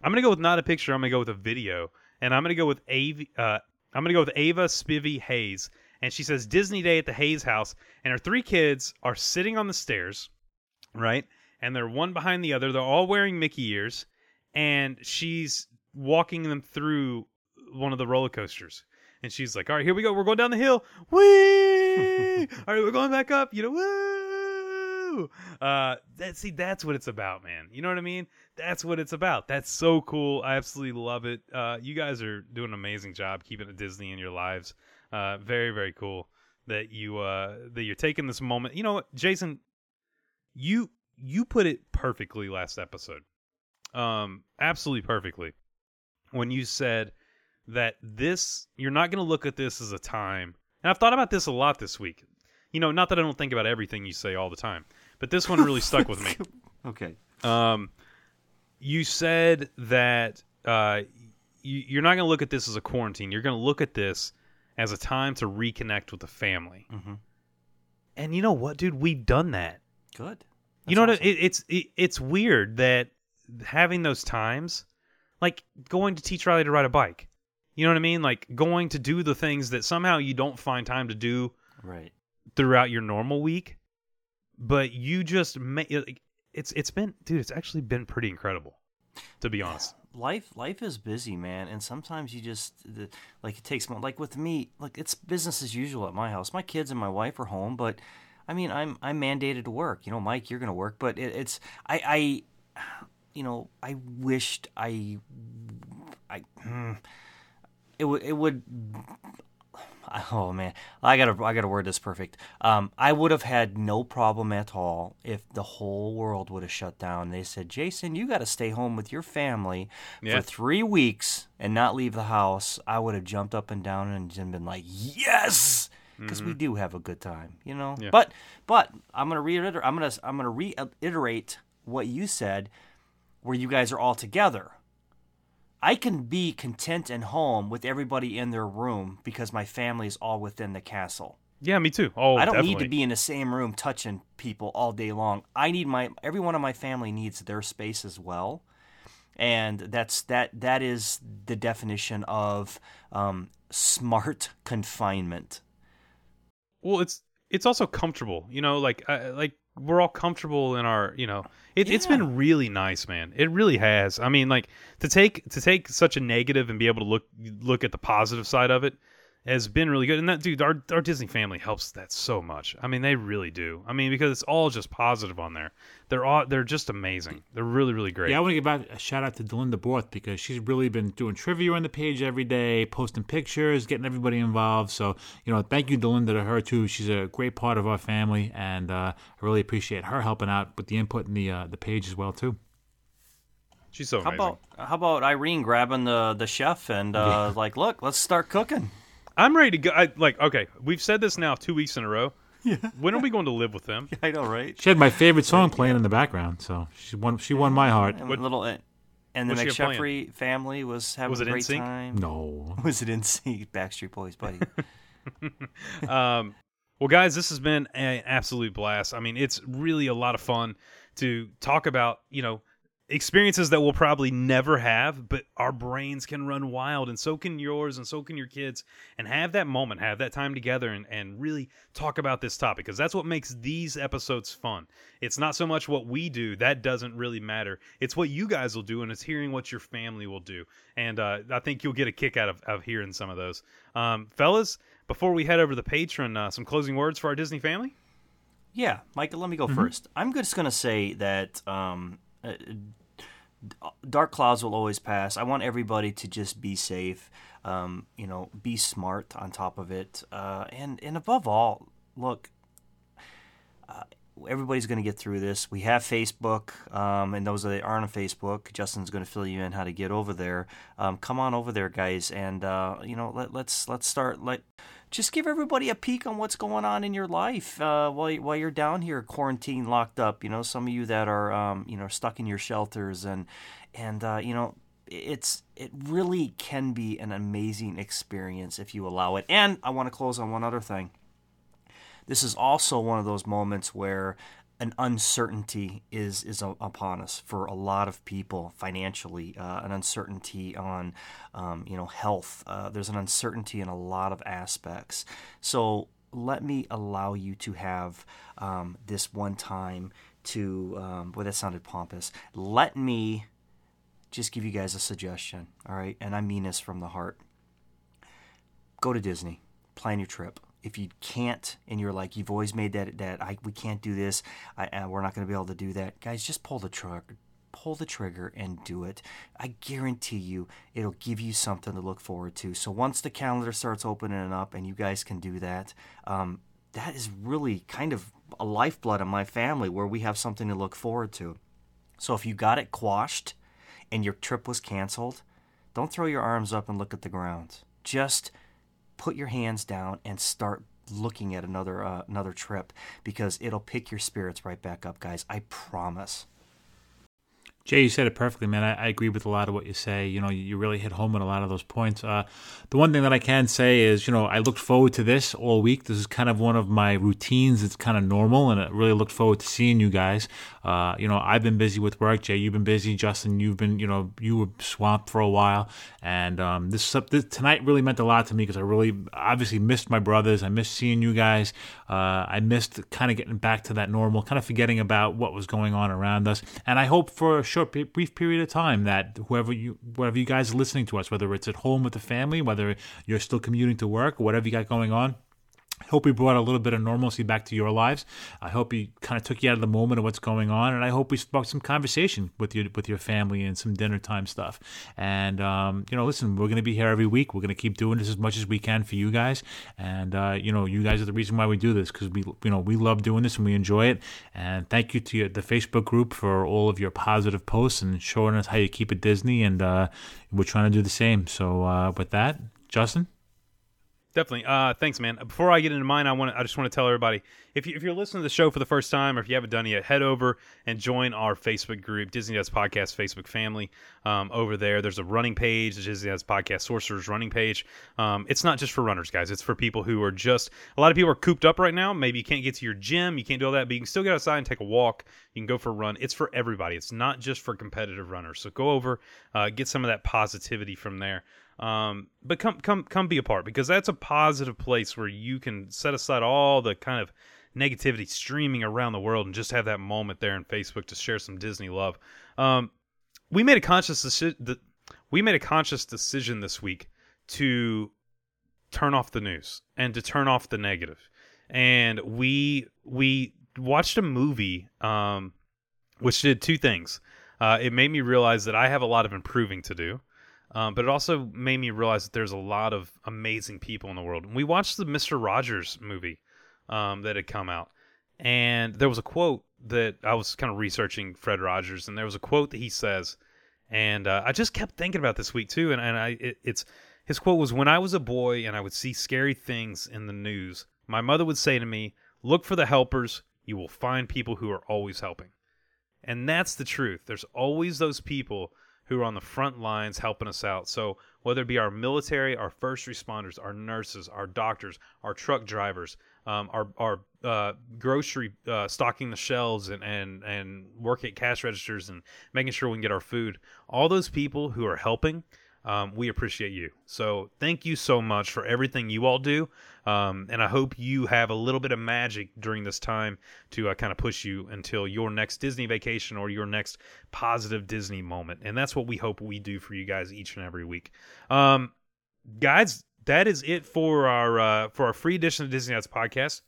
S2: I'm gonna go with not a picture. I'm gonna go with a video, and I'm gonna go with Ava. Uh, I'm gonna go with Ava Spivey Hayes, and she says Disney Day at the Hayes house, and her three kids are sitting on the stairs, right? And they're one behind the other. They're all wearing Mickey ears, and she's walking them through one of the roller coasters. And she's like, "All right, here we go. We're going down the hill. Whee! All right, we're going back up. You know, woo! Uh, that see, that's what it's about, man. You know what I mean? That's what it's about. That's so cool. I absolutely love it. Uh, you guys are doing an amazing job keeping Disney in your lives. Uh, very, very cool that you uh that you're taking this moment. You know what, Jason? You you put it perfectly last episode. Um, absolutely perfectly when you said that this you're not going to look at this as a time and i've thought about this a lot this week you know not that i don't think about everything you say all the time but this one really stuck with me
S1: Okay.
S2: um you said that uh you, you're not going to look at this as a quarantine you're going to look at this as a time to reconnect with the family
S1: Mhm.
S2: and you know what dude we've done that
S1: Good.
S2: you know
S1: That's
S2: what? It, it's it, it's weird that having those times, like going to teach Riley to ride a bike. You know what I mean? Like going to do the things that somehow you don't find time to do
S1: Right.
S2: Throughout your normal week, but you just make it's it's been dude. It's actually been pretty incredible, to be honest.
S1: life life is busy man and sometimes you just like it takes like with me like it's business as usual at my house my kids and my wife are home but i mean i'm i'm mandated to work you know mike you're gonna work but it, it's i i you know i wished i i hmm, it would it would oh man. I gotta i gotta word this perfect. Um i would have had no problem at all if the whole world would have shut down. They said jason you gotta stay home with your family
S2: Yeah.
S1: for three weeks and not leave the house. I would have jumped up and down and been like yes! Because we do have a good time you know?
S2: Yeah.
S1: but but i'm gonna reiterate i'm gonna i'm gonna reiterate what you said where you guys are all together I can be content and home with everybody in their room because my family is all within the castle.
S2: Yeah, me too. Oh,
S1: I don't
S2: definitely.
S1: need to be in the same room touching people all day long. I need my every one of my family needs their space as well, and that's that that is the definition of um, smart confinement.
S2: Well, it's it's also comfortable. You know, like uh, like we're all comfortable in our. You know, it, it's
S1: Yeah.
S2: been really nice, man. It really has. I mean, like to take to take such a negative and be able to look look at the positive side of it has been really good. And that dude, our our Disney family helps that so much. I mean, they really do. I mean, because it's all just positive on there. They're all they're just amazing. They're really really great.
S8: Yeah, I want to give out a shout out to Delinda Borth because she's really been doing trivia on the page every day, posting pictures, getting everybody involved. So, you know, thank you, Delinda, to her too. She's a great part of our family, and uh, I really appreciate her helping out with the input in the uh, the page as well too.
S2: She's so
S1: How about how about Irene grabbing the the chef and uh, like, look, let's start cooking.
S2: I'm ready to go. I, like, okay, we've said this now two weeks in a row. Yeah. When are we going to live with them?
S1: I know, right?
S8: She had my favorite song playing in the background, so she won. She won my heart.
S1: And little uh, and the
S2: what's she
S1: McSheffrey family was having
S2: Was
S1: a
S2: it
S1: great
S2: NSYNC?
S1: time.
S8: No,
S1: Was it in sync? Backstreet Boys, buddy.
S2: Um, well, guys, this has been an absolute blast. I mean, it's really a lot of fun to talk about, you know, experiences that we'll probably never have, but our brains can run wild, and so can yours, and so can your kids, and have that moment, have that time together, and, and really talk about this topic, because that's what makes these episodes fun. It's not so much what we do, that doesn't really matter. It's what you guys will do, and it's hearing what your family will do. And uh, I think you'll get a kick out of, of hearing some of those. Um, fellas, before we head over to the Patreon, uh, some closing words for our Disney family?
S1: Yeah, Michael, let me
S2: Mm-hmm.
S1: go first. I'm just going to say that um, dark clouds will always pass. I want everybody to just be safe, um, you know, be smart on top of it. Uh, and, and above all, look, uh, everybody's going to get through this. We have Facebook, um, and those that aren't on Facebook, Justin's going to fill you in how to get over there. Um, come on over there, guys, and uh, you know let, let's let's start. Let just give everybody a peek on what's going on in your life uh, while while you're down here quarantined, locked up. You know, some of you that are um, you know stuck in your shelters and and uh, you know it's it really can be an amazing experience if you allow it. And I want to close on one other thing. This is also one of those moments where an uncertainty is is upon us for a lot of people financially. Uh, an uncertainty on, um, you know, health. Uh, there's an uncertainty in a lot of aspects. So let me allow you to have um, this one time to. Um, boy, that sounded pompous. Let me just give you guys a suggestion. All right, and I mean this from the heart. Go to Disney. Plan your trip if you can't and you're like you've always made that that I we can't do this. I, uh, we're not going to be able to do that. Guys just pull the trigger pull the trigger and do it. I guarantee you it'll give you something to look forward to. So once the calendar starts opening up and you guys can do that um, that is really kind of a lifeblood of my family where we have something to look forward to. So if you got it quashed and your trip was canceled don't throw your arms up and look at the ground. Just put your hands down and start looking at another uh, another trip because it'll pick your spirits right back up, guys. I promise.
S8: Jay, you said it perfectly, man. I, I, agree with a lot of what you say. You know, you really hit home on a lot of those points. Uh, the one thing that I can say is, you know, I looked forward to this all week. This is kind of one of my routines. It's kind of normal, and I really looked forward to seeing you guys. Uh, you know, I've been busy with work. Jay, you've been busy. Justin, you've been, you know, you were swamped for a while. And um, this, this, tonight really meant a lot to me because I really obviously missed my brothers. I missed seeing you guys. Uh, I missed kind of getting back to that normal, kind of forgetting about what was going on around us. And I hope for a short, brief period of time that whoever you, whatever you guys are listening to us, whether it's at home with the family, whether you're still commuting to work, whatever you got going on, hope we brought a little bit of normalcy back to your lives. I hope he kind of took you out of the moment of what's going on, and I hope we sparked some conversation with your with your family and some dinner time stuff. And um, you know, listen, we're going to be here every week. We're going to keep doing this as much as we can for you guys. And uh, you know, you guys are the reason why we do this because we you know we love doing this and we enjoy it. And thank you to your, the Facebook group for all of your positive posts and showing us how you keep it Disney. And uh, we're trying to do the same. So uh, with that, Justin.
S2: Definitely. Uh, thanks, man. Before I get into mine, I want I just want to tell everybody if you if you're listening to the show for the first time, or if you haven't done it yet, head over and join our Facebook group, Disney Dads Podcast Facebook family. Um, over there, there's a running page, the Disney Dads Podcast Sorcerers running page. Um, it's not just for runners, guys. It's for people who are just a lot of people are cooped up right now. Maybe you can't get to your gym, you can't do all that, but you can still get outside and take a walk. You can go for a run. It's for everybody. It's not just for competitive runners. So go over, uh, get some of that positivity from there. Um, but come come come be a part because that's a positive place where you can set aside all the kind of negativity streaming around the world and just have that moment there in Facebook to share some Disney love. Um, we made a conscious decision. We made a conscious decision this week to turn off the news and to turn off the negative. And we we watched a movie, um, which did two things. Uh, it made me realize that I have a lot of improving to do. Um, but it also made me realize that there's a lot of amazing people in the world. We watched the Mister Rogers movie um, that had come out, and there was a quote that I was kind of researching Fred Rogers, and there was a quote that he says, and uh, I just kept thinking about this week too, and, and I it, it's his quote was when I was a boy and I would see scary things in the news, my mother would say to me, "Look for the helpers. You will find people who are always helping." And that's the truth. There's always those people who are on the front lines helping us out. So, whether it be our military, our first responders, our nurses, our doctors, our truck drivers, um, our, our uh, grocery uh, stocking the shelves and, and, and work at cash registers and making sure we can get our food, all those people who are helping um, we appreciate you. So thank you so much for everything you all do. Um, and I hope you have a little bit of magic during this time to uh, kind of push you until your next Disney vacation or your next positive Disney moment. And that's what we hope we do for you guys each and every week. Um, guys, that is it for our uh, for our free edition of Disney Dads podcast.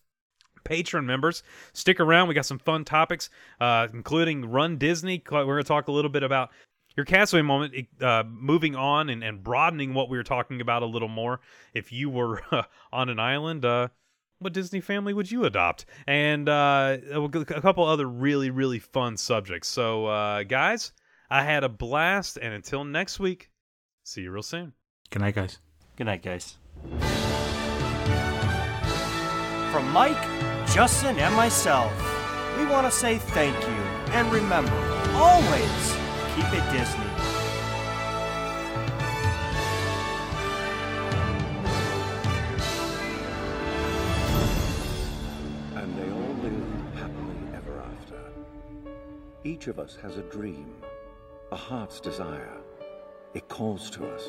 S2: Patreon members. Stick around. We got some fun topics, uh, including Run Disney. We're going to talk a little bit about your castaway moment, uh, moving on and, and broadening what we were talking about a little more. If you were uh, on an island, uh, what Disney family would you adopt? And uh, a couple other really, really fun subjects. So, uh, guys, I had a blast. And until next week, see you real soon.
S8: Good night, guys.
S1: Good night, guys. From Mike, Justin, and myself, we want to say thank you. And remember, always Keep it Disney. And they all live happily ever after.
S4: Each of us has a dream, a heart's desire. It calls to us.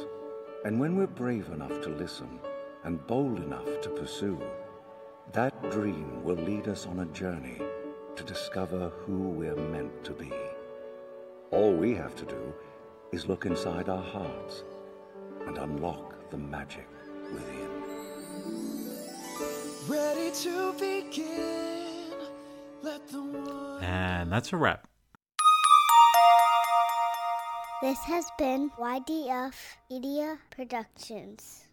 S4: And when we're brave enough to listen and bold enough to pursue, that dream will lead us on a journey to discover who we're meant to be. All we have to do is look inside our hearts and unlock the magic within.
S9: Ready to begin. Let the.
S8: And that's a wrap.
S10: This has been YDF Media Productions.